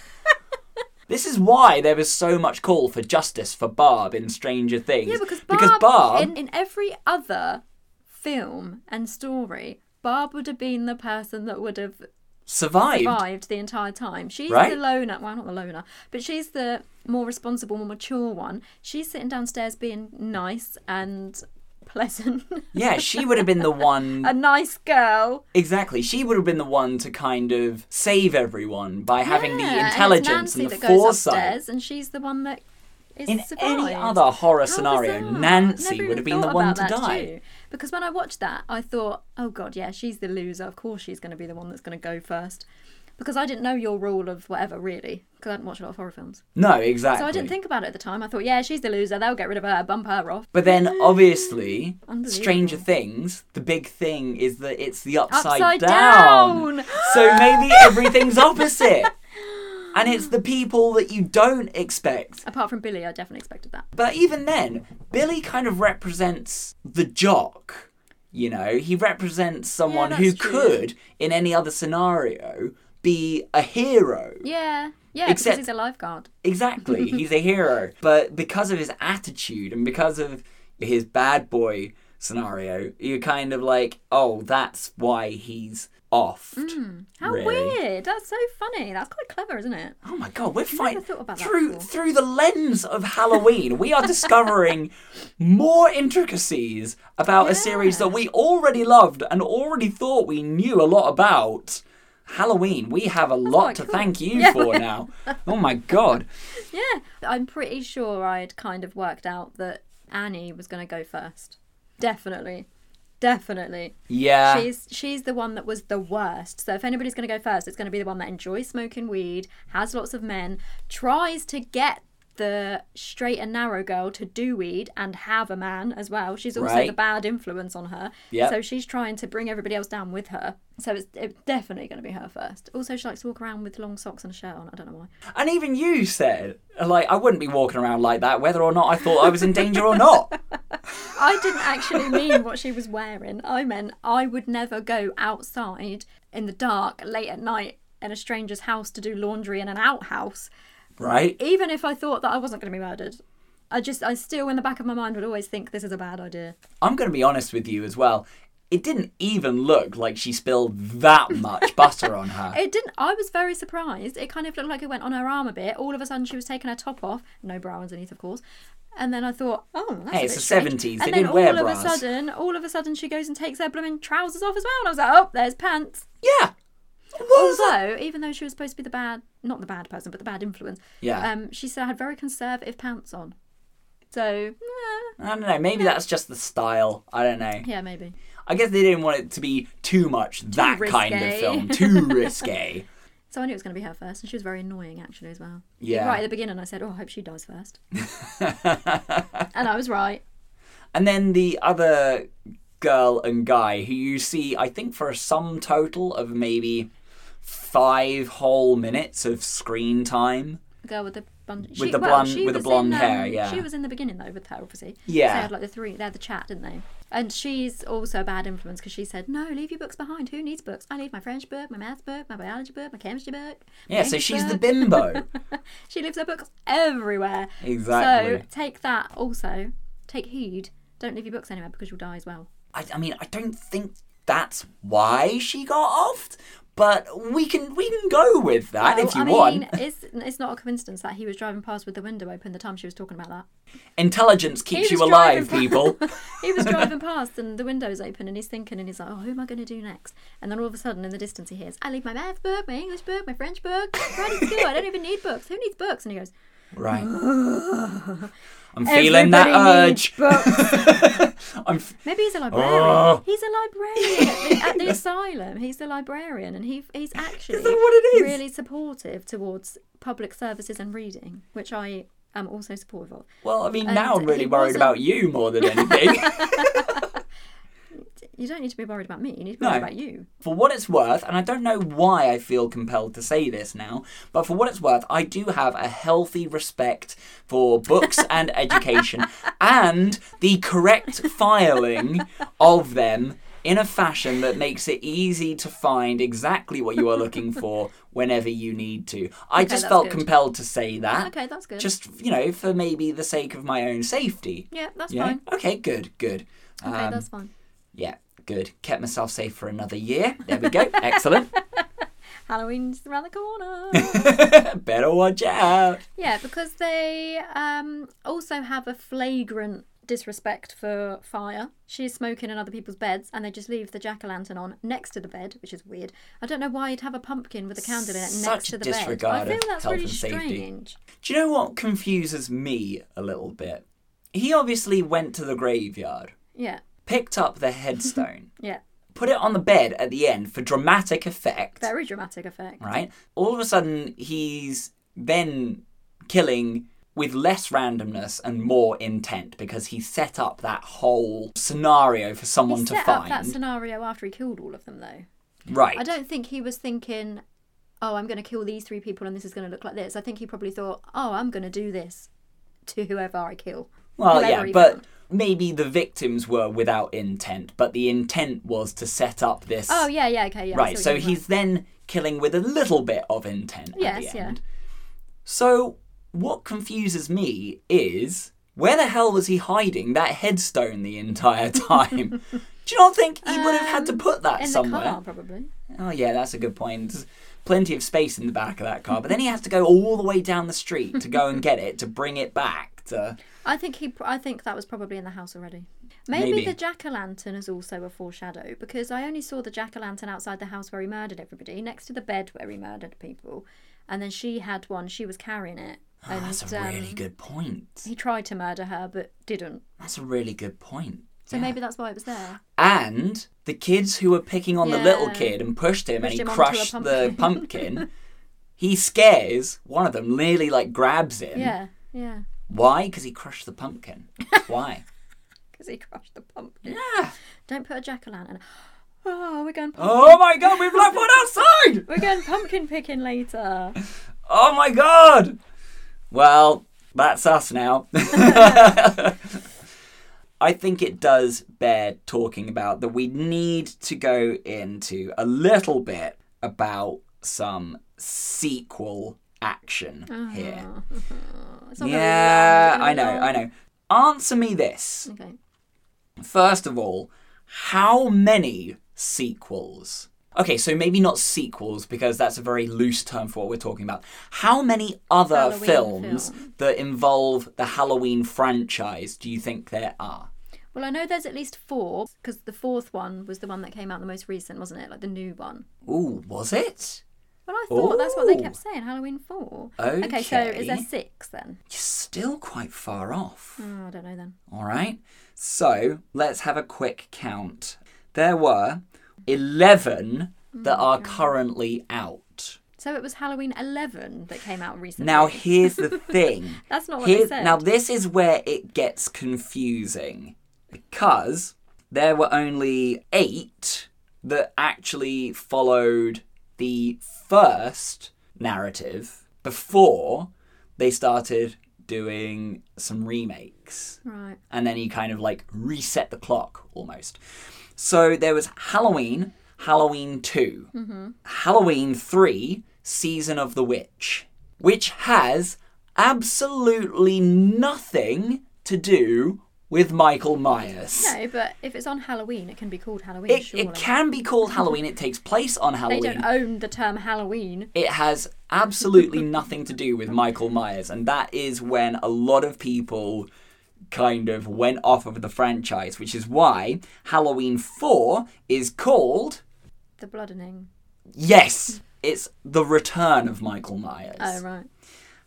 this is why there was so much call for justice for Barb in Stranger Things. Yeah, because Barb, because Barb in, in every other film and story, Barb would have been the person that would have survived. survived the entire time. She's Right. the loner, well, not the loner, but she's the more responsible, more mature one. She's sitting downstairs being nice and pleasant. Yeah, she would have been the one. a nice girl. Exactly. She would have been the one to kind of save everyone by having Yeah, the and intelligence Nancy and, the that foresight. upstairs, and she's the one that is In survived. any other horror How scenario. Nancy Never would have been the one to die. too. Because when I watched that, I thought, oh god, yeah, she's the loser. Of course, she's going to be the one that's going to go first. Because I didn't know your rule of whatever really, because I hadn't watched a lot of horror films. No, exactly. So I didn't think about it at the time. I thought, yeah, she's the loser. They'll get rid of her, bump her off. But then, obviously, Stranger Things, the big thing is that it's the upside, Upside down. down! so maybe everything's opposite. And it's the people that you don't expect. Apart from Billy, I definitely expected that. But even then, Billy kind of represents the jock. You know, he represents someone who true. could, in any other scenario, be a hero. Yeah, yeah, Except- because he's a lifeguard. Exactly, he's a hero. But because of his attitude and because of his bad boy scenario. You're kind of like, oh, that's why he's off. Mm, how really. weird! That's so funny. That's quite clever, isn't it? Oh my god, we're fighting through through the lens of Halloween. we are discovering more intricacies about a series that we already loved and already thought we knew a lot about. Halloween, we have a lot to cool. thank you Yeah. for now. Oh my god. Yeah, I'm pretty sure I'd kind of worked out that Annie was going to go first. Definitely, definitely. Yeah. She's she's the one that was the worst. So if anybody's going to go first, it's going to be the one that enjoys smoking weed, has lots of men, tries to get the straight and narrow girl to do weed and have a man as well. She's also Right. the bad influence on her. Yep. So she's trying to bring everybody else down with her. So it's, it's definitely going to be her first. Also, she likes to walk around with long socks and a shirt on. I don't know why. And even you said, like, I wouldn't be walking around like that whether or not I thought I was in danger or not. I didn't actually mean what she was wearing. I meant I would never go outside in the dark late at night in a stranger's house to do laundry in an outhouse, Right? even if I thought that I wasn't going to be murdered. I just, I still in the back of my mind would always think this is a bad idea. I'm going to be honest with you as well. It didn't even look like she spilled that much butter on her. It didn't. I was very surprised. It kind of looked like it went on her arm a bit. All of a sudden, she was taking her top off, no bra underneath, of course. And then I thought, oh, that's Hey, a it's the 70s. They And then didn't all wear of bras. a sudden, all of a sudden, she goes and takes her blooming trousers off as well. And I was like, oh, there's pants. Yeah. Although, even though she was supposed to be the bad, not the bad person, but the bad influence, Yeah. um, she still had very conservative pants on. So, I don't know. Maybe that's just the style. I don't know. yeah, maybe. I guess they didn't want it to be too much that kind of film. Too risque. So I knew it was going to be her first, and she was very annoying actually as well. Yeah. Right at the beginning, I said, "Oh, I hope she dies first. and I was right. And then the other girl and guy who you see, I think, for a sum total of maybe five whole minutes of screen time. The girl with the blonde, With the well, blonde- she with the blonde in, hair, um, yeah. She was in the beginning though with her, obviously. Yeah. They had like the three, they had the chat, didn't they? And she's also a bad influence because she said, "No, leave your books behind. Who needs books? I need my French book, my maths book, my biology book, my chemistry book." my Yeah, so English she's the bimbo. She leaves her books everywhere. Exactly. So take that also. Take heed. Don't leave your books anywhere because you'll die as well. I, I mean, I don't think that's why she got offed, but we can we can go with that Well, if you I mean, want. it's it's not a coincidence that he was driving past with the window open the time she was talking about that. Intelligence keeps you alive, people. he was driving past and the window's open and he's thinking and he's like, oh, who am I going to do next? And then all of a sudden in the distance he hears, I leave my math book, my English book, my French book, at school. I don't even need books. Who needs books? And he goes, right. I'm feeling that "Everybody needs urge. books." I'm f- Maybe he's a ah. librarian. Oh. He's a librarian at the, at the asylum. He's the librarian, and he he's actually that what it is? really supportive towards public services and reading, which I am also supportive of. well, I mean, And now I'm really worried wasn't- about you more than anything. You don't need to be worried about me. You need to be worried No. about you. for what it's worth, and I don't know why I feel compelled to say this now, but for what it's worth, I do have a healthy respect for books and education and the correct filing of them in a fashion that makes it easy to find exactly what you are looking for whenever you need to. I Okay, just felt good. compelled to say that. Okay, that's good. Just, you know, for maybe the sake of my own safety. yeah, that's You know? fine. Okay, good, good. Okay, Um, that's fine. yeah, good. Kept myself safe for another year. There we go. Excellent. Halloween's around the corner. Better watch out. yeah, because they um, also have a flagrant disrespect for fire. She's smoking in other people's beds, and they just leave the jack o' lantern on next to the bed, which is weird. I don't know why you'd have a pumpkin with a candle in it Such next to the bed. disregard I feel that's really strange. Do you know what confuses me a little bit? He obviously went to the graveyard, Yeah, picked up the headstone, yeah, put it on the bed at the end for dramatic effect. very dramatic effect. Right? All of a sudden, he's then killing with less randomness and more intent because he set up that whole scenario for someone He to set up find. that scenario after he killed all of them, though. right. I don't think he was thinking, "Oh, I'm going to kill these three people, and this is going to look like this." I think he probably thought, "Oh, I'm going to do this to whoever I kill." Well, yeah, but found. Maybe the victims were without intent, but the intent was to set up this. Oh yeah, yeah, okay, yeah. Right. So he's then killing with a little bit of intent at Yes, the yeah. So what confuses me is Where the hell was he hiding that headstone the entire time? Do you not think he would have had to put that Um, In somewhere? the car, probably. Oh yeah, that's a good point. There's plenty of space in the back of that car, but then he has to go all the way down the street to go and get it to bring it back to. I think he. I think that was probably in the house already. Maybe, Maybe. the jack o' lantern is also a foreshadow because I only saw the jack o' lantern outside the house where he murdered everybody, next to the bed where he murdered people, and then she had one. She was carrying it, Oh, and that's a really um, good point. he tried to murder her but didn't. That's a really good point. So Yeah. maybe that's why it was there. And the kids who were picking on the little kid and pushed him Pushed and he a crushed the pumpkin. pumpkin, he scares one of them, nearly like grabs him. Yeah, yeah, Why? Because he crushed the pumpkin. Why? because he crushed the pumpkin. yeah. Don't put a jack o' lantern. Oh, we're going. Pumpkin. Oh my god, we've left one outside! We're going pumpkin picking later. Oh my god! Well, that's us now. I think it does bear talking about that we need to go into a little bit about some sequel action here. Uh-huh. Not Yeah, I know. I know. Answer me this. Okay. First of all, how many sequels? Okay, so maybe not sequels because that's a very loose term for what we're talking about. How many other Halloween films film. that involve the Halloween franchise do you think there are? Well, I know there's at least four because the fourth one was the one that came out the most recent, wasn't it? Like the new one. Ooh, was it? Well, I thought that's what they kept saying. Halloween four. Okay, so is there six then? You're still quite far off. Oh, I don't know then. All right. So let's have a quick count. There were 11 that are currently out. So it was Halloween eleven that came out recently. Now, here's the thing. That's not what they said. Now, this is where it gets confusing because there were only eight that actually followed the first narrative before they started doing some remakes right. and then he kind of like reset the clock almost. So there was Halloween, Halloween 2, mm-hmm. Halloween 3, Season of the Witch, which has absolutely nothing to do with Michael Myers. No, but if it's on Halloween, it can be called Halloween. It, surely. it can be called Halloween, it takes place on Halloween. They don't own the term Halloween. It has absolutely nothing to do with Michael Myers, and that is when a lot of people kind of went off of the franchise, which is why Halloween 4 is called. The bloodening. Yes, it's the return of Michael Myers. Oh right.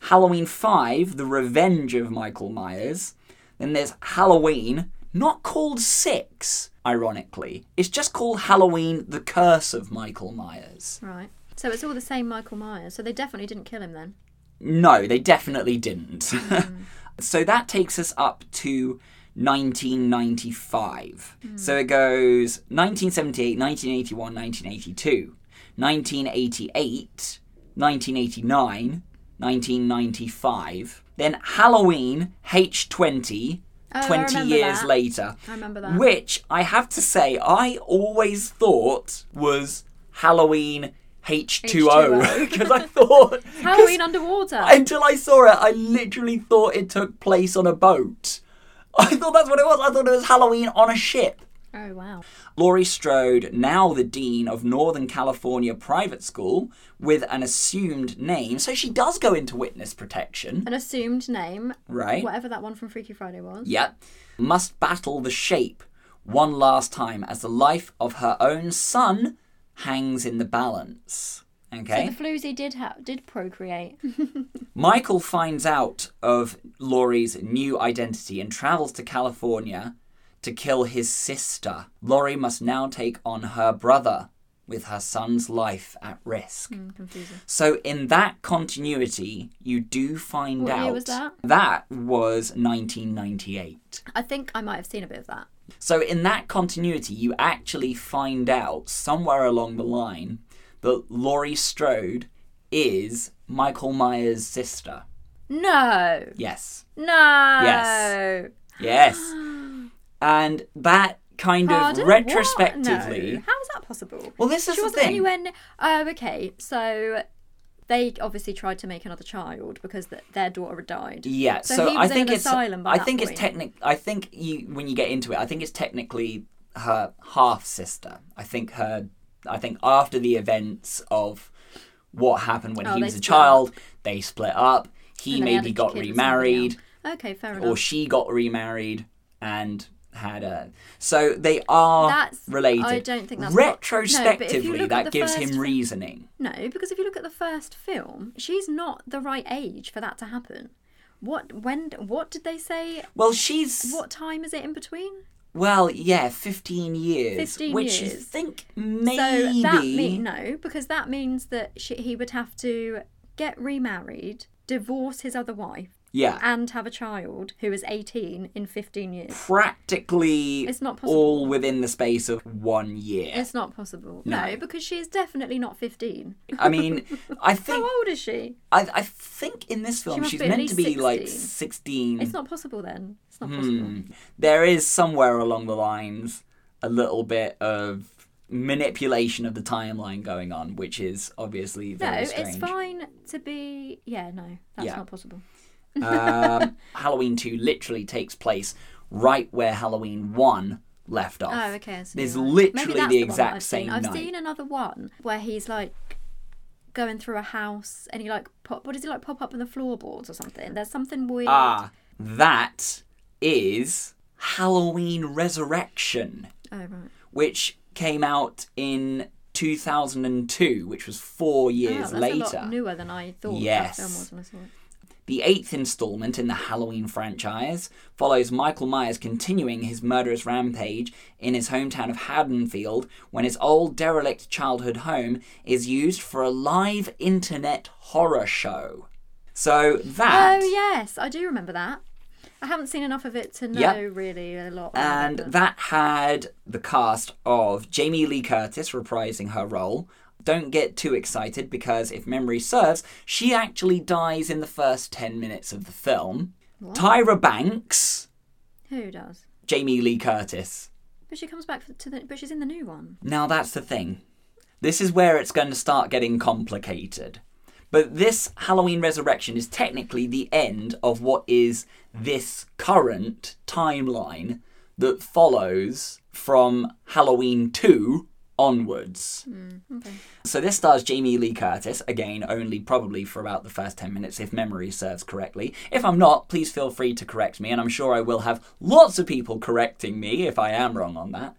Halloween 5, the revenge of Michael Myers. Then there's Halloween, not called 6, ironically. It's just called Halloween, the curse of Michael Myers. Right. So it's all the same Michael Myers. So they definitely didn't kill him then. No, they definitely didn't. Hmm. so that takes us up to 1995. Hmm. So it goes 1978, 1981, 1982, 1988, 1989, 1995. Then Halloween H20, Oh, 20 years that. later. I remember that. Which I have to say, I always thought was Halloween H2O. H2O. Because I thought. Halloween underwater. Until I saw it, I literally thought it took place on a boat. I thought that's what it was. I thought it was Halloween on a ship. Oh wow. Laurie Strode, now the Dean of Northern California Private School, with an assumed name. So she does go into witness protection, An assumed name, right? whatever that one from Freaky Friday was. Yep. Must battle the shape one last time as the life of her own son hangs in the balance. Okay? So the floozy did ha- did procreate. Michael finds out of Laurie's new identity and travels to California to kill his sister. Laurie must now take on her brother with her son's life at risk. Hmm, confusing. So in that continuity, you do find What out was that? that was 1998. I think I might have seen a bit of that. So in that continuity, you actually find out somewhere along the line that Laurie Strode is Michael Myers' sister. No. Yes. No. Yes. Yes. And that kind Pardon? of retrospectively. No. How is that possible? Well, this is She the wasn't thing. anywhere. Ne- oh, okay. So they obviously tried to make another child because th- their daughter had died. Yeah, So so, I think it's asylum by I think point. it's technic. I think you when you get into it, I think it's technically her half sister. I think her. I think after the events of what happened when Oh, he was a child, they split up. He And they had maybe got kid with somebody remarried. Okay, fair enough. or she got remarried and had a. So they are That's- related. I don't think that's what- No, but if you retrospectively. that gives him reasoning. No, because if you look at the first film, she's not the right age for that to happen. What when what did they say? Well, she's What time is it in between? well, yeah, fifteen years, 15 which years. think So maybe that mean no, because that means that she, he would have to get remarried, divorce his other wife, yeah. and have a child who is 18 in 15 years. practically It's not possible. all within the space of one year. It's not possible. No. No, because she is definitely not 15. I mean, I think. How old is she? I, I think in this film must she's meant to be like 16. It's not possible then. It's not Hmm. possible. There is somewhere along the lines a little bit of manipulation of the timeline going on, which is obviously very No, very it's fine to be. Yeah, no, that's Yeah. not possible. Um, Halloween two literally takes place right where Halloween one left off. Oh, okay. See, There's literally the that's one that exact I've seen. same I've night. seen another one where he's like going through a house and he like pop. What does he like pop up on the floorboards or something? There's something weird. Ah, that is Halloween Resurrection, Oh right. which came out in 2002, which was four years that's later. a lot newer than I thought Yes. The eighth installment in the Halloween franchise follows Michael Myers continuing his murderous rampage in his hometown of Haddonfield when his old derelict childhood home is used for a live internet horror show. So that Oh yes, I do remember that. I haven't seen enough of it to know Yep. really a lot. And that had the cast of Jamie Lee Curtis reprising her role. Don't get too excited because, if memory serves, she actually dies in the first 10 minutes of the film. Tyra Banks, Who does? Jamie Lee Curtis. But she comes back to the. But she's in the new one. Now that's the thing. This is where it's going to start getting complicated. But this Halloween Resurrection is technically the end of what is this current timeline that follows from Halloween 2 onwards. Hmm, so this stars Jamie Lee Curtis, again, only probably for about the first 10 minutes, if memory serves correctly. If I'm not, please feel free to correct me, and I'm sure I will have lots of people correcting me if I am wrong on that.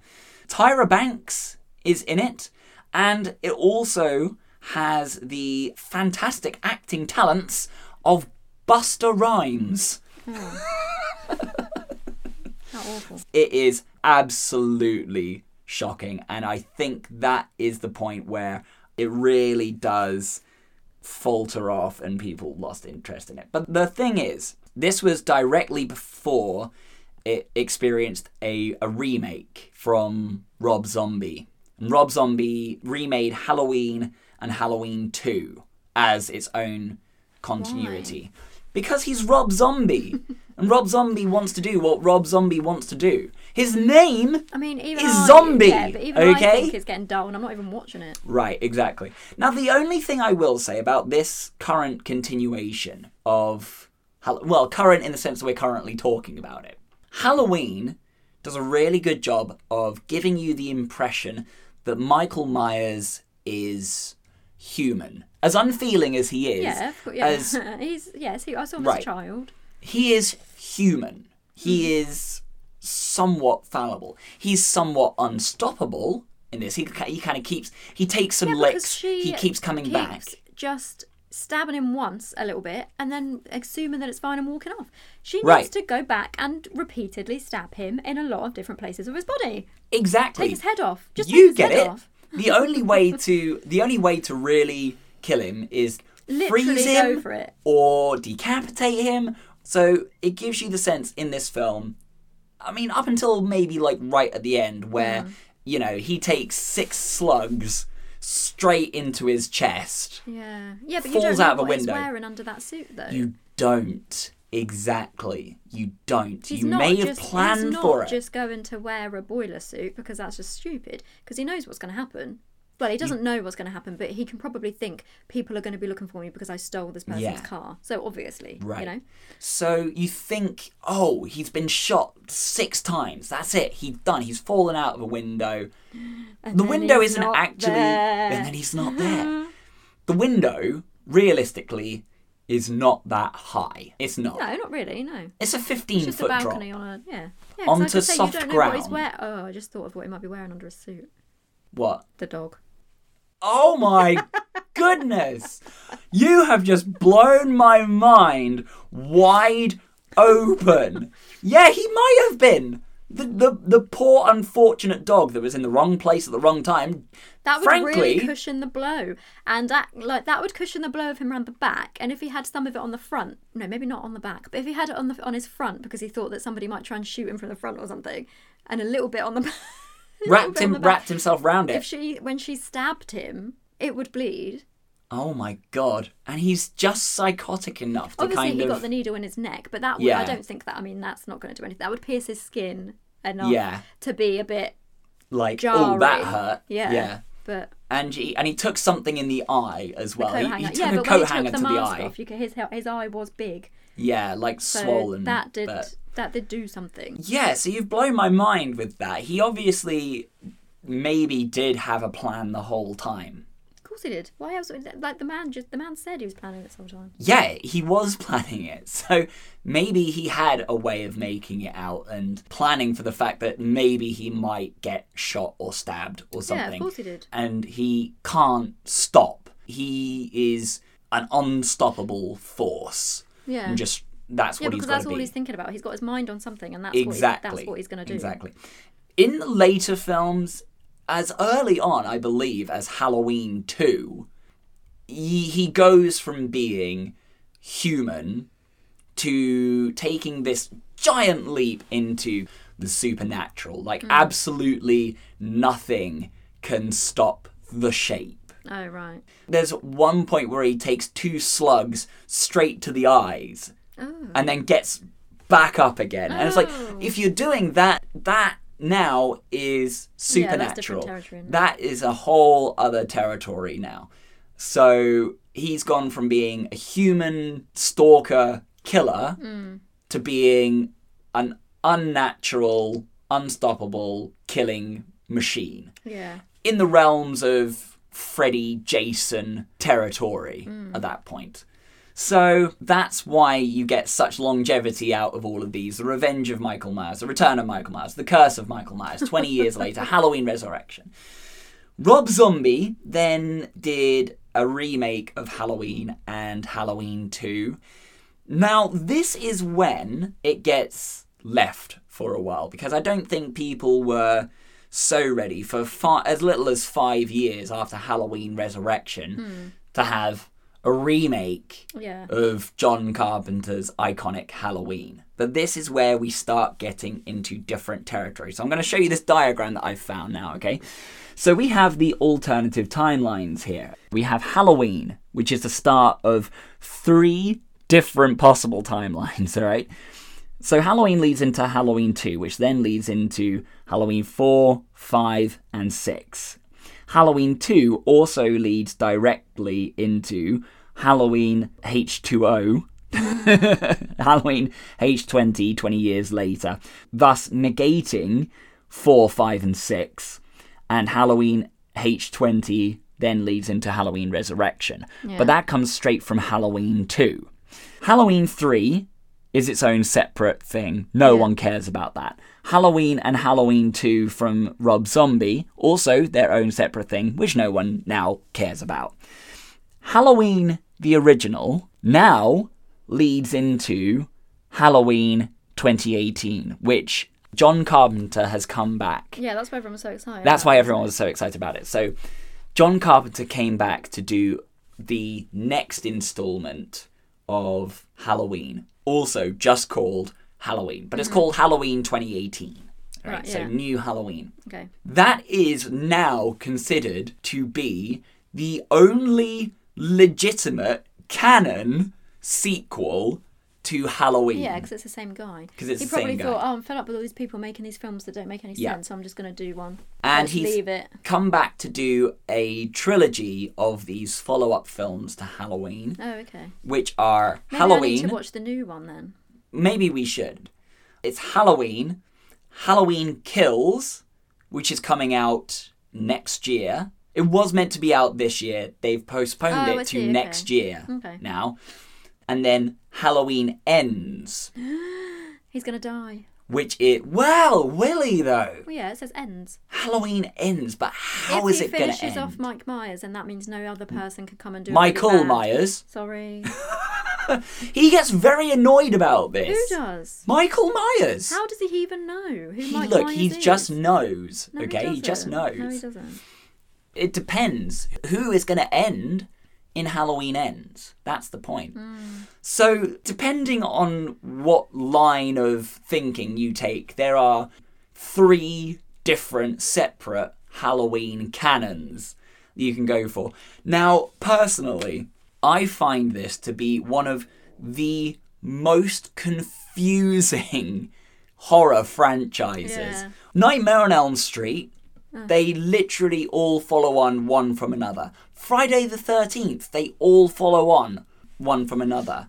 Tyra Banks is in it, and it also has the fantastic acting talents of Busta Rhymes. Hmm. How awful. It is absolutely shocking, and I think that is the point where it really does falter off and people lost interest in it. But the thing is, this was directly before it experienced a, a remake from Rob Zombie. And Rob Zombie remade Halloween and Halloween 2 as its own continuity. Because he's Rob Zombie. and Rob Zombie wants to do what Rob Zombie wants to do. His name I mean, even Is I, zombie, Yeah, but even I okay? think it's getting dull, and I'm not even watching it. Right, exactly. Now, the only thing I will say about this current continuation of. Well, current in the sense that we're currently talking about it. Halloween does a really good job of giving you the impression that Michael Myers is human. As unfeeling as he is, Yeah, course, yeah. as he's yes. He, I saw him as a child. he is human. He mm. is somewhat fallible. He's somewhat unstoppable in this. He, he kind of keeps. He takes some Yeah, licks. He uh, keeps coming back. Just stabbing him once a little bit, and then assuming that it's fine and walking off. She needs Right. to go back and repeatedly stab him in a lot of different places of his body. Exactly. Take his head off. Just you get head it. off. the only way to the only way to really kill him is Literally freeze him or decapitate him. So it gives you the sense in this film. I mean, up until maybe like right at the end, where Mm. you know he takes six slugs straight into his chest. Yeah, yeah, but you Falls don't know out of a window. wearing under that suit, though. You don't exactly. You don't. He's you may just, have planned for it. just going to wear a boiler suit because that's just stupid. Because he knows what's going to happen. Well, he doesn't know what's going to happen, but he can probably think people are going to be looking for me because I stole this person's Yeah. car. So obviously, Right. you know, So you think, oh, he's been shot six times. That's it. He's done. He's fallen out of a window. And the window isn't actually. there. And then he's not there. the window, realistically, is not that high. It's not. No, not really. No, It's a 15 it's just a foot drop. balcony on a yeah. yeah Onto I could say soft you don't know what he's ground. wearing. Oh, I just thought of what he might be wearing under his suit. What? The dog. Oh my goodness! You have just blown my mind wide open. Yeah, he might have been. The, the, the poor unfortunate dog that was in the wrong place at the wrong time. That would Frankly- really cushion the blow, and that like that would cushion the blow of him around the back. And if he had some of it on the front, no, maybe not on the back, but if he had it on the on his front because he thought that somebody might try and shoot him from the front or something, and a little bit on the back, Wrapped him wrapped himself round it. If she when she stabbed him, it would bleed. Oh my god. And he's just psychotic enough to Obviously, kind he of got the needle in his neck, but that would, Yeah. I don't think that. I mean, that's not going to do anything. That would pierce his skin enough Yeah. to be a bit like oh that hurt. Yeah. Yeah. But And he and he took something in the eye as well. coat He, hanger. he took yeah, a but coat when he hanger took the to the mask eye. off, you could, his his eye was big, Yeah, like so swollen. that did but- that did do something. Yeah, so you've blown my mind with that. He obviously maybe did have a plan the whole time. Of course he did. Why else? Like the man just the man said he was planning this whole time. Yeah, he was planning it. So maybe he had a way of making it out and planning for the fact that maybe he might get shot or stabbed or something. Yeah, of course he did. And he can't stop. He is an unstoppable force. Yeah. And just that's yeah, what he's because that's all be. he's thinking about. He's got his mind on something, and that's exactly. what he, that's what he's going to do. Exactly. In the later films, as early on, I believe, as Halloween 2, he, he goes from being human to taking this giant leap into the supernatural. Like, Hmm. absolutely nothing can stop the shape. Oh right. There's one point where he takes two slugs straight to the eyes Oh. and then gets back up again. And it's like, Oh. if you're doing that, that now is Yeah, supernatural. territory, that is a whole other territory now. So he's gone from being a human stalker killer Hmm. to being an unnatural, unstoppable killing machine Yeah. in the realms of Freddy Jason territory Hmm. at that point. So that's why you get such longevity out of all of these. The Revenge of Michael Myers, The Return of Michael Myers, The Curse of Michael Myers, 20 years later, Halloween Resurrection. Rob Zombie then did a remake of Halloween and Halloween 2. Now, this is when it gets left for a while because I don't think people were so ready for fi- as little as five years after Halloween Resurrection hmm. to have a remake Yeah. of John Carpenter's iconic Halloween. But this is where we start getting into different territory. So I'm going to show you this diagram that I've found now, okay? So we have the alternative timelines here. We have Halloween, which is the start of three different possible timelines, all right? So Halloween leads into Halloween 2, which then leads into Halloween 4, 5, and 6. Halloween 2 also leads directly into Halloween H2O, Halloween H20 20 years later, thus negating 4, 5, and 6. And Halloween H20 then leads into Halloween Resurrection. Yeah. But that comes straight from Halloween 2. Halloween 3 is its own separate thing. No Yeah. one cares about that. Halloween and Halloween 2 from Rob Zombie, also their own separate thing, which no one now cares about. Halloween, the original, now leads into Halloween 2018, which John Carpenter has come back. Yeah, that's why everyone was so excited. That's why everyone was so excited about it. So, John Carpenter came back to do the next installment of Halloween, also just called Halloween, but it's called Halloween 2018. Right, Mm-hmm. Right, so yeah. new Halloween. Okay. That is now considered to be the only legitimate canon sequel to Halloween. Yeah, because it's the same guy. 'Cause it's he the probably same guy. thought, oh, I'm fed up with all these people making these films that don't make any Yeah. sense, so I'm just going to do one. and he's leave it. come back to do a trilogy of these follow-up films to Halloween, Oh, okay. which are Maybe I Halloween. need to watch the new one then. maybe we should. It's Halloween, Halloween Kills, which is coming out next year. It was meant to be out this year. They've postponed Oh, it to okay. next year Okay. now. And then Halloween Ends, He's going to die. which it well, Willie though. Well, yeah, it says ends. Halloween ends, but how if is he it going to finishes off Mike Myers, and that means no other person can come and do it. Michael really. Myers. Sorry. He gets very annoyed about this. Who does? Michael Myers. How does he even know who he, Mike look, Myers he is? just knows. No, okay, he, just knows. No, he doesn't. It depends who is going to end in Halloween ends. That's the point. Hmm. So, depending on what line of thinking you take, there are three different separate Halloween canons that you can go for. Now, personally, I find this to be one of the most confusing horror franchises. Yeah. Nightmare on Elm Street, Mm. they literally all follow on one from another. Friday the 13th, they all follow on one from another.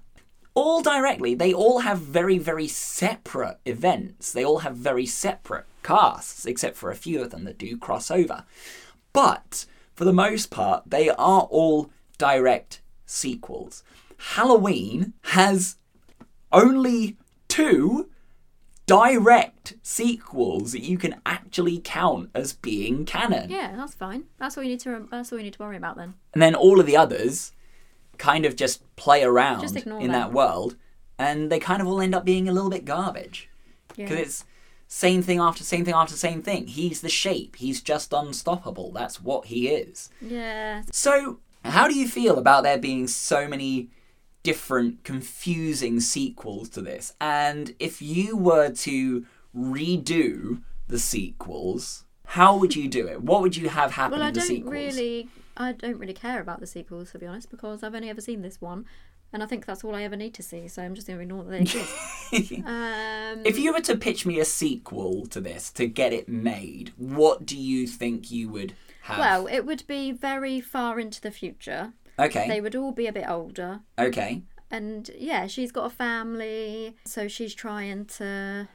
All directly, they all have very, very separate events. They all have very separate casts, except for a few of them that do cross over. But for the most part, they are all direct sequels. Halloween has only two direct sequels that you can actually count as being canon. Yeah, that's fine. That's all you need to. That's all you need to worry about then. And then all of the others kind of just play around Just in them. that world and they kind of all end up being a little bit garbage. Yeah. Because it's same thing after same thing after same thing. He's the shape. He's just unstoppable. That's what he is. Yeah. So, how do you feel about there being so many different confusing sequels to this? And if you were to redo the sequels, how would you do it? What would you have happen Well, I in the don't sequels? really. I don't really care about the sequels to be honest, because I've only ever seen this one, and I think that's all I ever need to see. So I'm just going to ignore that they exist. um, If you were to pitch me a sequel to this to get it made, what do you think you would have? well, it would be very far into the future. Okay, They would all be a bit older, okay, and yeah, she's got a family, so she's trying to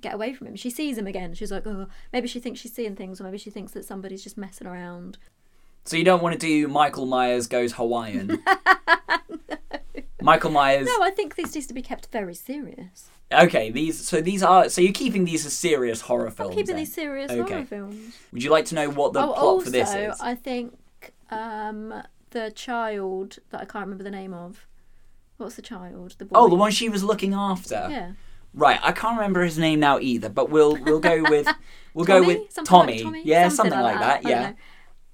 get away from him. She sees him again. She's like, oh, maybe she thinks she's seeing things, or maybe she thinks that somebody's just messing around. so you don't want to do Michael Myers goes Hawaiian. Michael Myers. No, I think this needs to be kept very serious. Okay, these so these are so you're keeping these as serious horror films. I'm keeping then? these serious Okay. horror films. Would you like to know what the oh, plot also, for this is? I think um, the child that I can't remember the name of. What's the child? The boy. Oh, the one she was looking after. Yeah. Right, I can't remember his name now either, but we'll we'll go with we'll go with Something Tommy. Like Tommy? Yeah, something, like that. I don't yeah. know.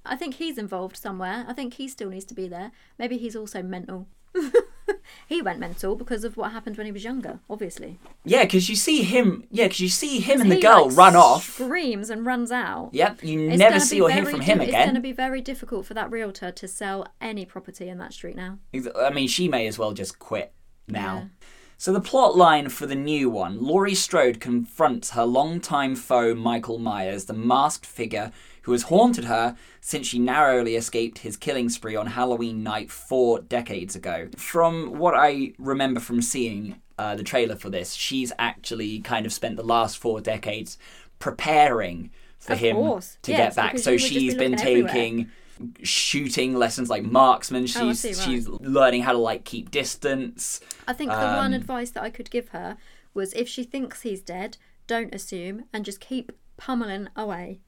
I think he's involved somewhere. I think he still needs to be there. Maybe he's also mental. he went mental because of what happened when he was younger, obviously. Yeah, because you see him. Yeah, because you see him and the He, girl like, run off. Screams and runs out. Yep, you It's never see or hear from di- him It's going to be very difficult for that realtor to sell any property in that street now. I mean, she may as well just quit now. Yeah. So the plot line for the new one, Laurie Strode confronts her longtime foe Michael Myers, the masked figure who has haunted her since she narrowly escaped his killing spree on Halloween night four decades ago. From what I remember from seeing uh, the trailer for this, she's actually kind of spent the last four decades preparing for Of him course, to yes, get back. So she's just she's be been looking everywhere. taking shooting lessons like marksman. She's Oh, see, right. she's learning how to like keep distance. I think the one Um, advice that I could give her was if she thinks he's dead, don't assume and just keep pummeling away.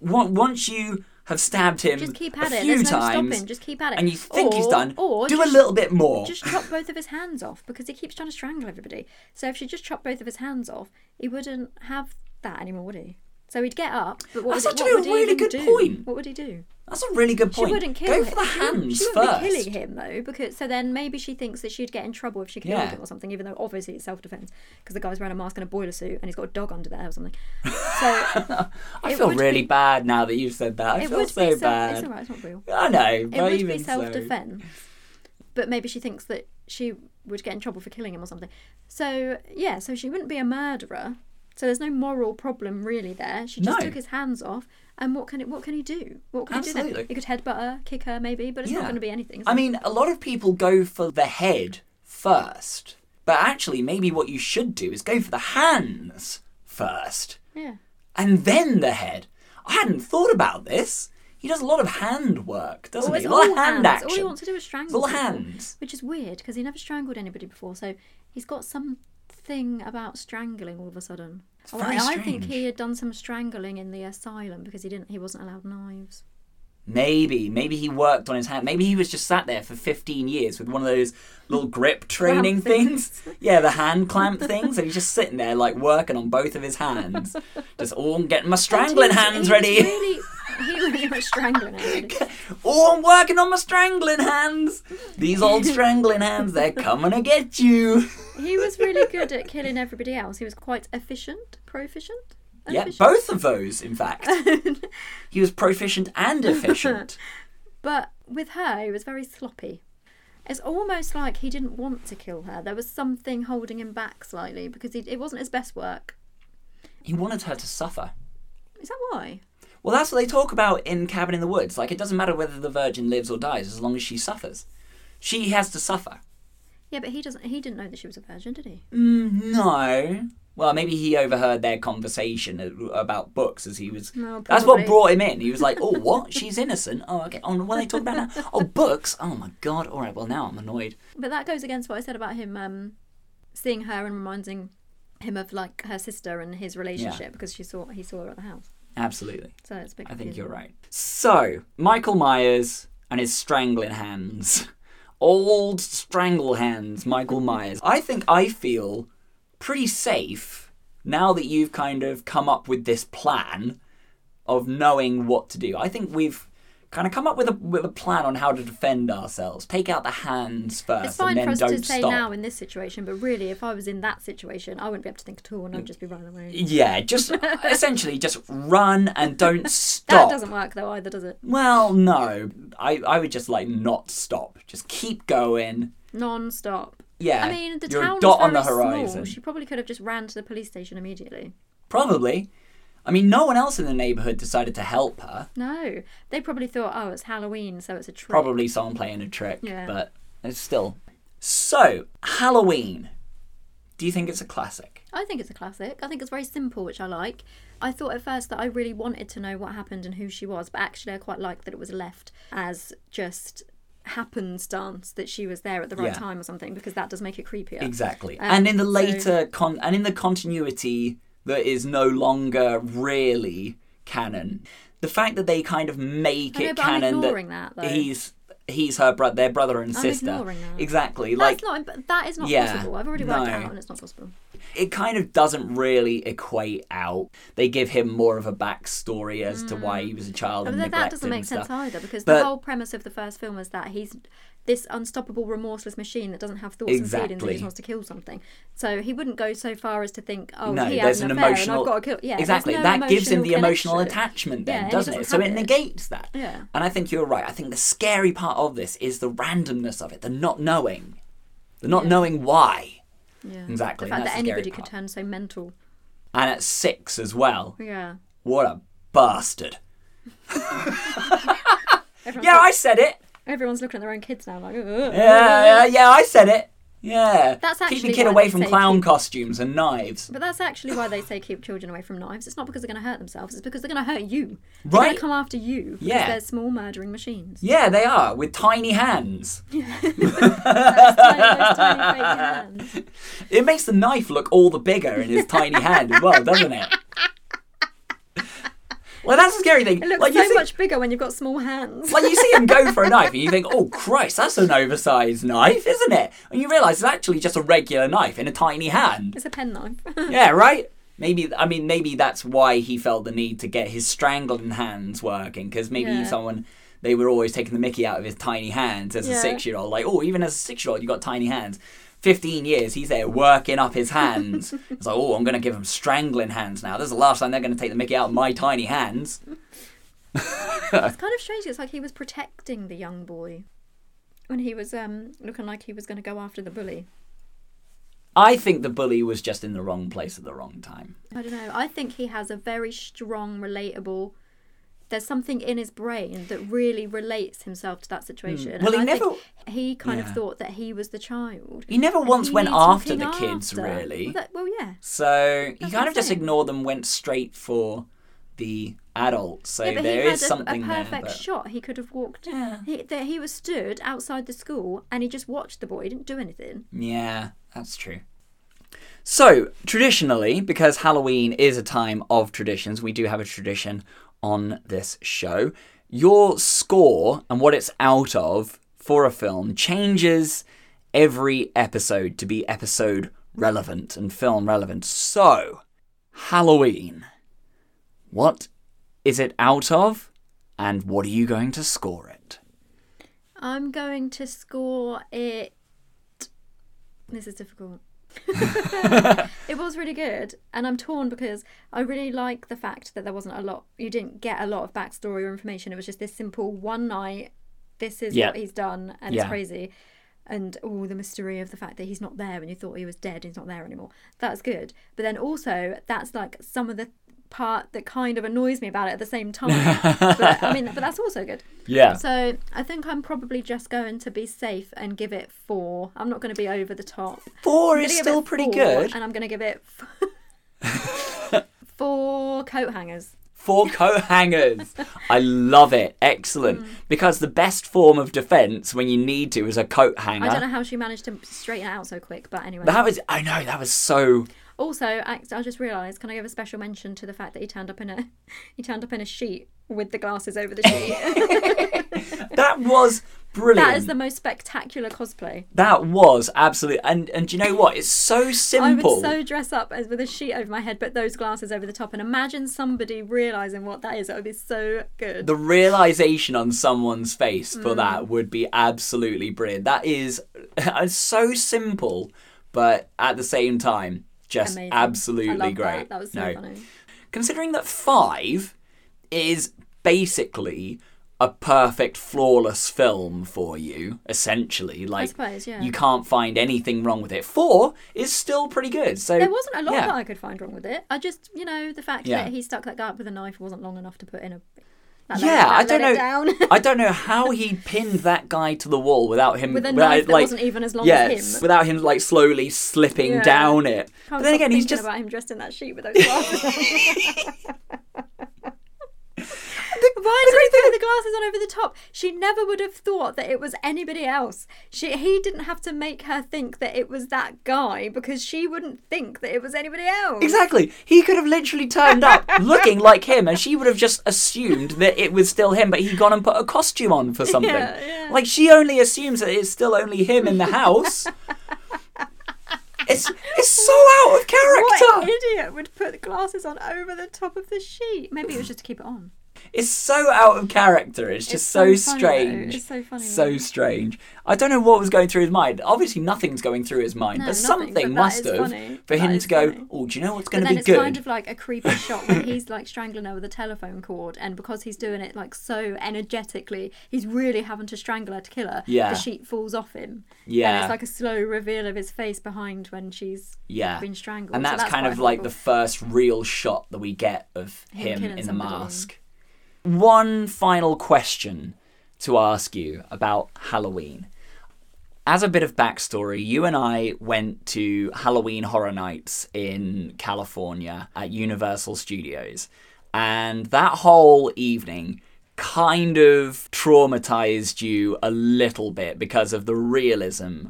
Once you have stabbed him Just keep a at it. few There's no times stopping. Just keep at it. and you think he's done, or do just, a little bit more. Just chop both of his hands off because he keeps trying to strangle everybody. So if she just chopped both of his hands off, he wouldn't have that anymore, would he? So he'd get up, but what That's would, actually what a would really good do? point. What would he do? That's a really good point. She wouldn't kill Go him. for the She wouldn't- hands she wouldn't first. be killing him though, because so then maybe she thinks that she'd get in trouble if she killed Yeah. him or something. Even though obviously it's self-defense because the guy's wearing a mask and a boiler suit and he's got a dog under there or something. So I it feel would really be- bad now that you've said that. I it feel would so be self. bad. It's alright. It's not real. I know, It but would even be so. self-defense. But maybe she thinks that she would get in trouble for killing him or something. So yeah, so she wouldn't be a murderer. So there's no moral problem really there. She just No. took his hands off. And what can it? What can he do? What can he do Absolutely. then? He could headbutt her, kick her, maybe, but it's Yeah. not going to be anything. is I it? mean, a lot of people go for the head first, but actually, maybe what you should do is go for the hands first, yeah. and then the head. I hadn't thought about this. He does a lot of hand work, doesn't Well, he? it's A lot all of hand hands. action. All he wants to do is strangle. It's all people, hands. which is weird because he never strangled anybody before. So he's got something about strangling all of a sudden. Oh, very I, I think he had done some strangling in the asylum because he didn't. He wasn't allowed knives. Maybe, maybe he worked on his hand. Maybe he was just sat there for 15 years with one of those little grip training things. things. Yeah, the hand clamp things. And he's just sitting there, like, working on both of his hands. Just, I'm getting my strangling hands was- hands he was ready. Really, he was strangling her. Oh, I'm working on my strangling hands. These old strangling hands, they're coming to get you. He was really good at killing everybody else. He was quite efficient, proficient. Yeah, Efficient? both of those, in fact. He was proficient and efficient. But with her, he was very sloppy. It's almost like he didn't want to kill her. There was something holding him back slightly because he, it wasn't his best work. He wanted her to suffer. Is that why? Well, that's what they talk about in Cabin in the Woods. Like, it doesn't matter whether the virgin lives or dies as long as she suffers. She has to suffer. Yeah, but he doesn't. He didn't know that she was a virgin, did he? Mm, no. Well, maybe he overheard their conversation about books as he was. No, That's what brought him in. He was like, "Oh, what? She's innocent. Oh, okay. Oh, what are they talking about now? Oh, books. Oh my god. All right. Well, now I'm annoyed. But that goes against what I said about him um, seeing her and reminding him of like her sister and his relationship because she saw he saw her at the house. Absolutely. So it's. I think you're right. So, Michael Myers and his strangling hands. Old strangle hands, Michael Myers. I think I feel pretty safe now that you've kind of come up with this plan of knowing what to do. I think we've kind of come up with a with a plan on how to defend ourselves. Take out the hands first It's fine and for us don't to say stop. now in this situation, but really, if I was in that situation, I wouldn't be able to think at all, and I'd just be running away. Yeah, just essentially just run and don't stop. That doesn't work though either, does it? Well, no. I, I would just like not stop. Just keep going. Non-stop. Yeah. I mean, the town was on the horizon. small. She probably could have just ran to the police station immediately. Probably. I mean, no one else in the neighborhood decided to help her. No, they probably thought, oh, it's Halloween, so it's a trick. Probably someone playing a trick, Yeah. but it's still. So, Halloween. Do you think it's a classic? I think it's a classic. I think it's very simple, which I like. I thought at first that I really wanted to know what happened and who she was, but actually I quite liked that it was left as just happenstance that she was there at the right Yeah. time or something because that does make it creepier. Exactly. Um, and in the so- later con and in the continuity that is no longer really canon, the fact that they kind of make know, it canon ignoring that, he's he's her brother, their brother and I'm sister. that. Exactly. That's like not. That is not Yeah, possible. I've already worked no. out, and it's not possible. it kind of doesn't really equate out. They give him more of a backstory as to why he was a child Mm. But and that, that doesn't make sense stuff. either because But- the whole premise of the first film is that he's this unstoppable, remorseless machine that doesn't have thoughts and feelings and just wants to kill something. So he wouldn't go so far as to think, oh, No, he has an, an emotional. and I've got to kill. Yeah, exactly. no that gives him the emotional attachment, then, Yeah, doesn't it? So it it. negates that. Yeah. And I think you're right. I think the scary part of this is the randomness of it, the not knowing, the not Yeah. knowing why. Yeah. Exactly, The fact that the anybody could turn so mental. And at six as well. Yeah. What a bastard. Yeah, I said it. Everyone's looking at their own kids now, like, "Ugh." Yeah, yeah, yeah, I said it. Yeah. That's Keep actually your kid away from clown keep- costumes and knives. But that's actually why they say keep children away from knives. It's not because they're going to hurt themselves. It's because they're going to hurt you. They're going Right. to come after you. Yeah. they're small murdering machines. Yeah, they are, with tiny hands. Those tiny, those tiny hands. It makes the knife look all the bigger in his tiny hand as well, doesn't it? Well, that's the scary thing. It looks like you so much bigger when you've got small hands. like you see him go for a knife, and you think, "Oh Christ, that's an oversized knife, isn't it?" And you realise it's actually just a regular knife in a tiny hand. It's a pen knife. Yeah, right. Maybe I mean maybe that's why he felt the need to get his strangling hands working because maybe Yeah. someone they were always taking the Mickey out of his tiny hands as a six-year-old. Like, oh, even as a six-year-old, you got tiny hands. Fifteen years, he's there working up his hands. it's like, oh, I'm going to give him strangling hands now. This is the last time they're going to take the Mickey out of my tiny hands. it's kind of strange. It's like he was protecting the young boy. when he was um looking like he was going to go after the bully. I think the bully was just in the wrong place at the wrong time. I don't know. I think he has a very strong, relatable. There's something in his brain that really relates himself to that situation. Hmm. Well, and he I never- He kind Yeah. of thought that he was the child. He never once he went after the kids, after. really. Well, that, well yeah. So he kind of just ignored them, went straight for the adults. So yeah, there he is had a, something a there. perfect but- shot. He could have walked. Yeah. He, that he was stood outside the school and he just watched the boy. He didn't do anything. Yeah, that's true. So, traditionally, because Halloween is a time of traditions, we do have a tradition on this show. Your score and what it's out of for a film changes every episode to be episode relevant and film relevant. So, Halloween. What is it out of, and what are you going to score it? I'm going to score it. This is difficult. it was really good, and I'm torn because I really like the fact that there wasn't a lot. You didn't get a lot of backstory or information. It was just this simple one night. This is Yeah. what he's done, and Yeah. it's crazy. And all the mystery of the fact that he's not there, and you thought he was dead, and he's not there anymore. That's good. But then also, that's like some of the part that kind of annoys me about it at the same time. but I mean, but that's also good. Yeah. So I think I'm probably just going to be safe and give it four. I'm not going to be over the top. Four is still pretty four, good. and I'm going to give it four coat hangers. Four coat hangers. I love it. Excellent. Mm. Because the best form of defense when you need to is a coat hanger. I don't know how she managed to straighten it out so quick, but anyway. That was I know that was so Also, I, I just realised. Can I give a special mention to the fact that he turned up in a he turned up in a sheet with the glasses over the sheet. that was brilliant. that is the most spectacular cosplay. That was absolute and and do you know what? It's so simple. I would so dress up as with a sheet over my head, but those glasses over the top, and imagine somebody realising what that is. It would be so good. the realization on someone's face Mm. for that would be absolutely brilliant. That is so simple, but at the same time, just Amazing. Absolutely great. That. that was so No. funny. considering that five is basically a perfect flawless film for you essentially like suppose, yeah. you can't find anything wrong with it four is still pretty good so There wasn't a lot yeah. that I could find wrong with it. I just, you know, the fact Yeah. that he stuck that guy up with a knife wasn't long enough to put in a. Yeah, I don't know. I don't know how he pinned that guy to the wall without him with a without, knife that like, wasn't even as long as him. without him like slowly slipping Yeah. down it. Can't but then again, he's just about him dressed in that sheet with those glasses. Why did he put the glasses on over the top? She never would have thought that it was anybody else. She he didn't have to make her think that it was that guy because she wouldn't think that it was anybody else. Exactly. He could have literally turned up looking like him, and she would have just assumed that it was still him, but he'd gone and put a costume on for something. Yeah, yeah. Like she only assumes that it's still only him in the house. it's it's so out of character. What idiot would put the glasses on over the top of the sheet? Maybe it was just to keep it on. It's so out of character. It's just It's so, so funny, strange. though. It's so funny, So though. strange. I don't know what was going through his mind. Obviously, nothing's going through his mind, No, but nothing, something but must have funny. for That him to go. funny. Oh, do you know what's going to be it's good? It's kind of like a creepy shot when he's like strangling her with a telephone cord, and because he's doing it like so energetically, he's really having to strangle her to kill her. Yeah. The sheet falls off him. And Yeah. it's like a slow reveal of his face behind when she's yeah, been strangled. and So that's, kind of like the first real shot that we get of Him him, in the mask. One final question to ask you about Halloween. As a bit of backstory, you and I went to Halloween Horror Nights in California at Universal Studios. And that whole evening kind of traumatized you a little bit because of the realism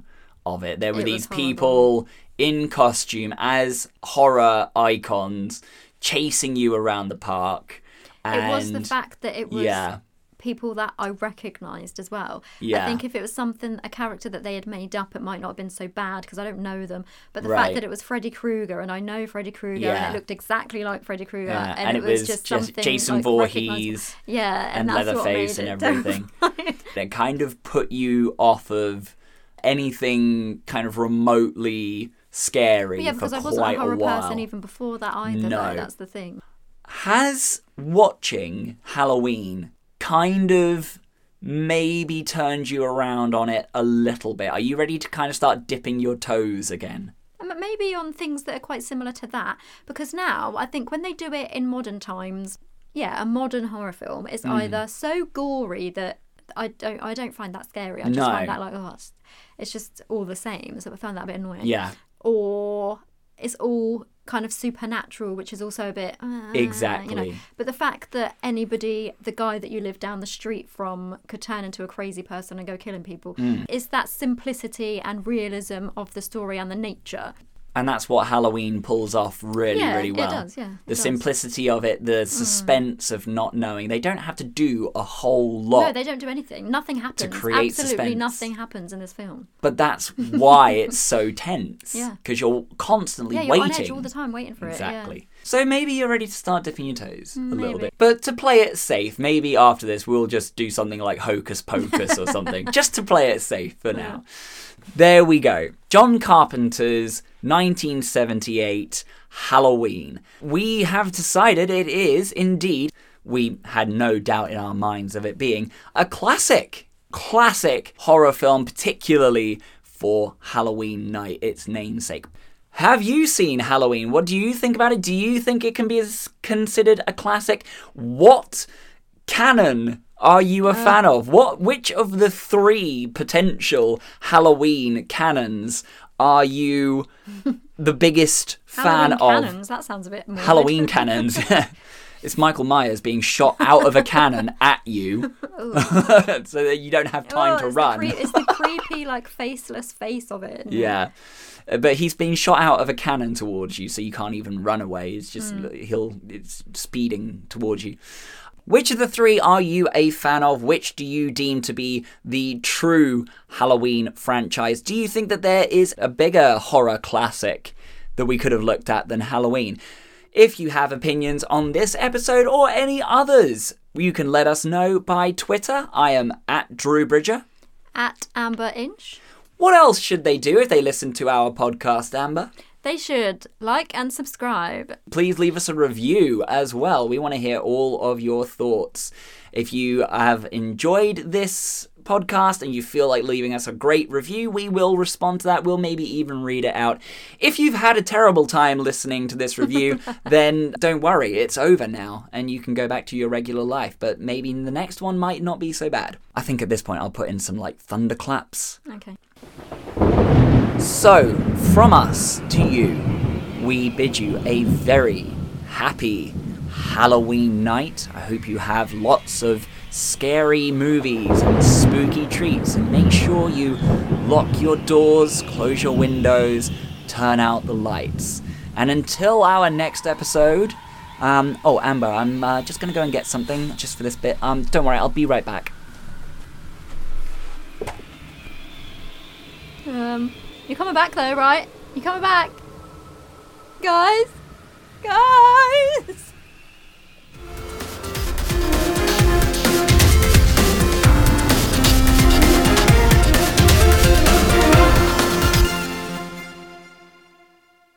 of it. There were It these people in costume as horror icons chasing you around the park. And It was the fact that it was yeah. people that I recognised as well. Yeah. I think if it was something, a character that they had made up, it might not have been so bad because I don't know them. But the Right. fact that it was Freddy Krueger and I know Freddy Krueger Yeah. and it looked exactly like Freddy Krueger Yeah, and, it, was, just just something Jason like, Voorhees. Yeah, and and, Leatherface and everything. It kind of put you off of anything kind of remotely scary But yeah, because I wasn't a horror while. person even before that either. No. Though, that's the thing. Has watching Halloween kind of maybe turned you around on it a little bit? Are you ready to kind of start dipping your toes again? Maybe on things that are quite similar to that, because now I think when they do it in modern times, yeah, a modern horror film is Hmm. either so gory that I don't, I don't find that scary. I just No. find that like, oh, it's, it's just all the same. So I found that a bit annoying. Yeah, Or it's all kind of supernatural, which is also a bit uh, You know. Exactly. But the fact that anybody, the guy that you live down the street from, could turn into a crazy person and go killing people, Hmm. is that simplicity and realism of the story and the nature. And that's what Halloween pulls off really, Yeah, really it well. does, yeah, it the does. Mm. simplicity of it, the suspense of not knowing. They don't have to do a whole lot. No, they don't do anything. Nothing happens. To create Absolutely suspense. nothing happens in this film. But that's why it's so tense. Yeah. Because you're constantly Yeah, you're waiting. on edge all the time waiting for it. Exactly. it. So maybe you're ready to start dipping your toes a little bit. But to play it safe, maybe after this we'll just do something like Hocus Pocus or something, just to play it safe for now. There we go. John Carpenter's 1978 Halloween. We have decided it is indeed, we had no doubt in our minds of it being, a classic. Classic horror film, particularly for Halloween night, its namesake. Have you seen Halloween? What do you think about it? Do you think it can be considered a classic? What canon are you a fan of? What which of the three potential Halloween canons are you the biggest fan Halloween of? cannons. That sounds a bit more Halloween cannons. it's Michael Myers being shot out of a cannon at you so that you don't have time Oh, to it's run. The cre- it's the creepy, like faceless face of it. Yeah. Uh, But he's being shot out of a cannon towards you, so you can't even run away. It's just he'll it's speeding towards you. Which of the three are you a fan of? Which do you deem to be the true Halloween franchise? Do you think that there is a bigger horror classic that we could have looked at than Halloween? If you have opinions on this episode or any others, you can let us know by Twitter. I am at Drew Bridger. At Amber Inch, What else should they do if they listen to our podcast, Amber? They should like and subscribe. Please leave us a review as well. We want to hear all of your thoughts. If you have enjoyed this podcast and you feel like leaving us a great review, we will respond to that. We'll maybe even read it out. If you've had a terrible time listening to this review, then don't worry, it's over now and you can go back to your regular life. But maybe the next one might not be so bad. I think at this point I'll put in some like thunderclaps. Okay. So, from us to you, we bid you a very happy Halloween night. I hope you have lots of scary movies and spooky treats, and make sure you lock your doors, close your windows, turn out the lights. And until our next episode, um, oh, Amber, I'm uh, just gonna go and get something just for this bit. Um, don't worry, I'll be right back. Um, you're coming back though, right? You're coming back, guys? Guys.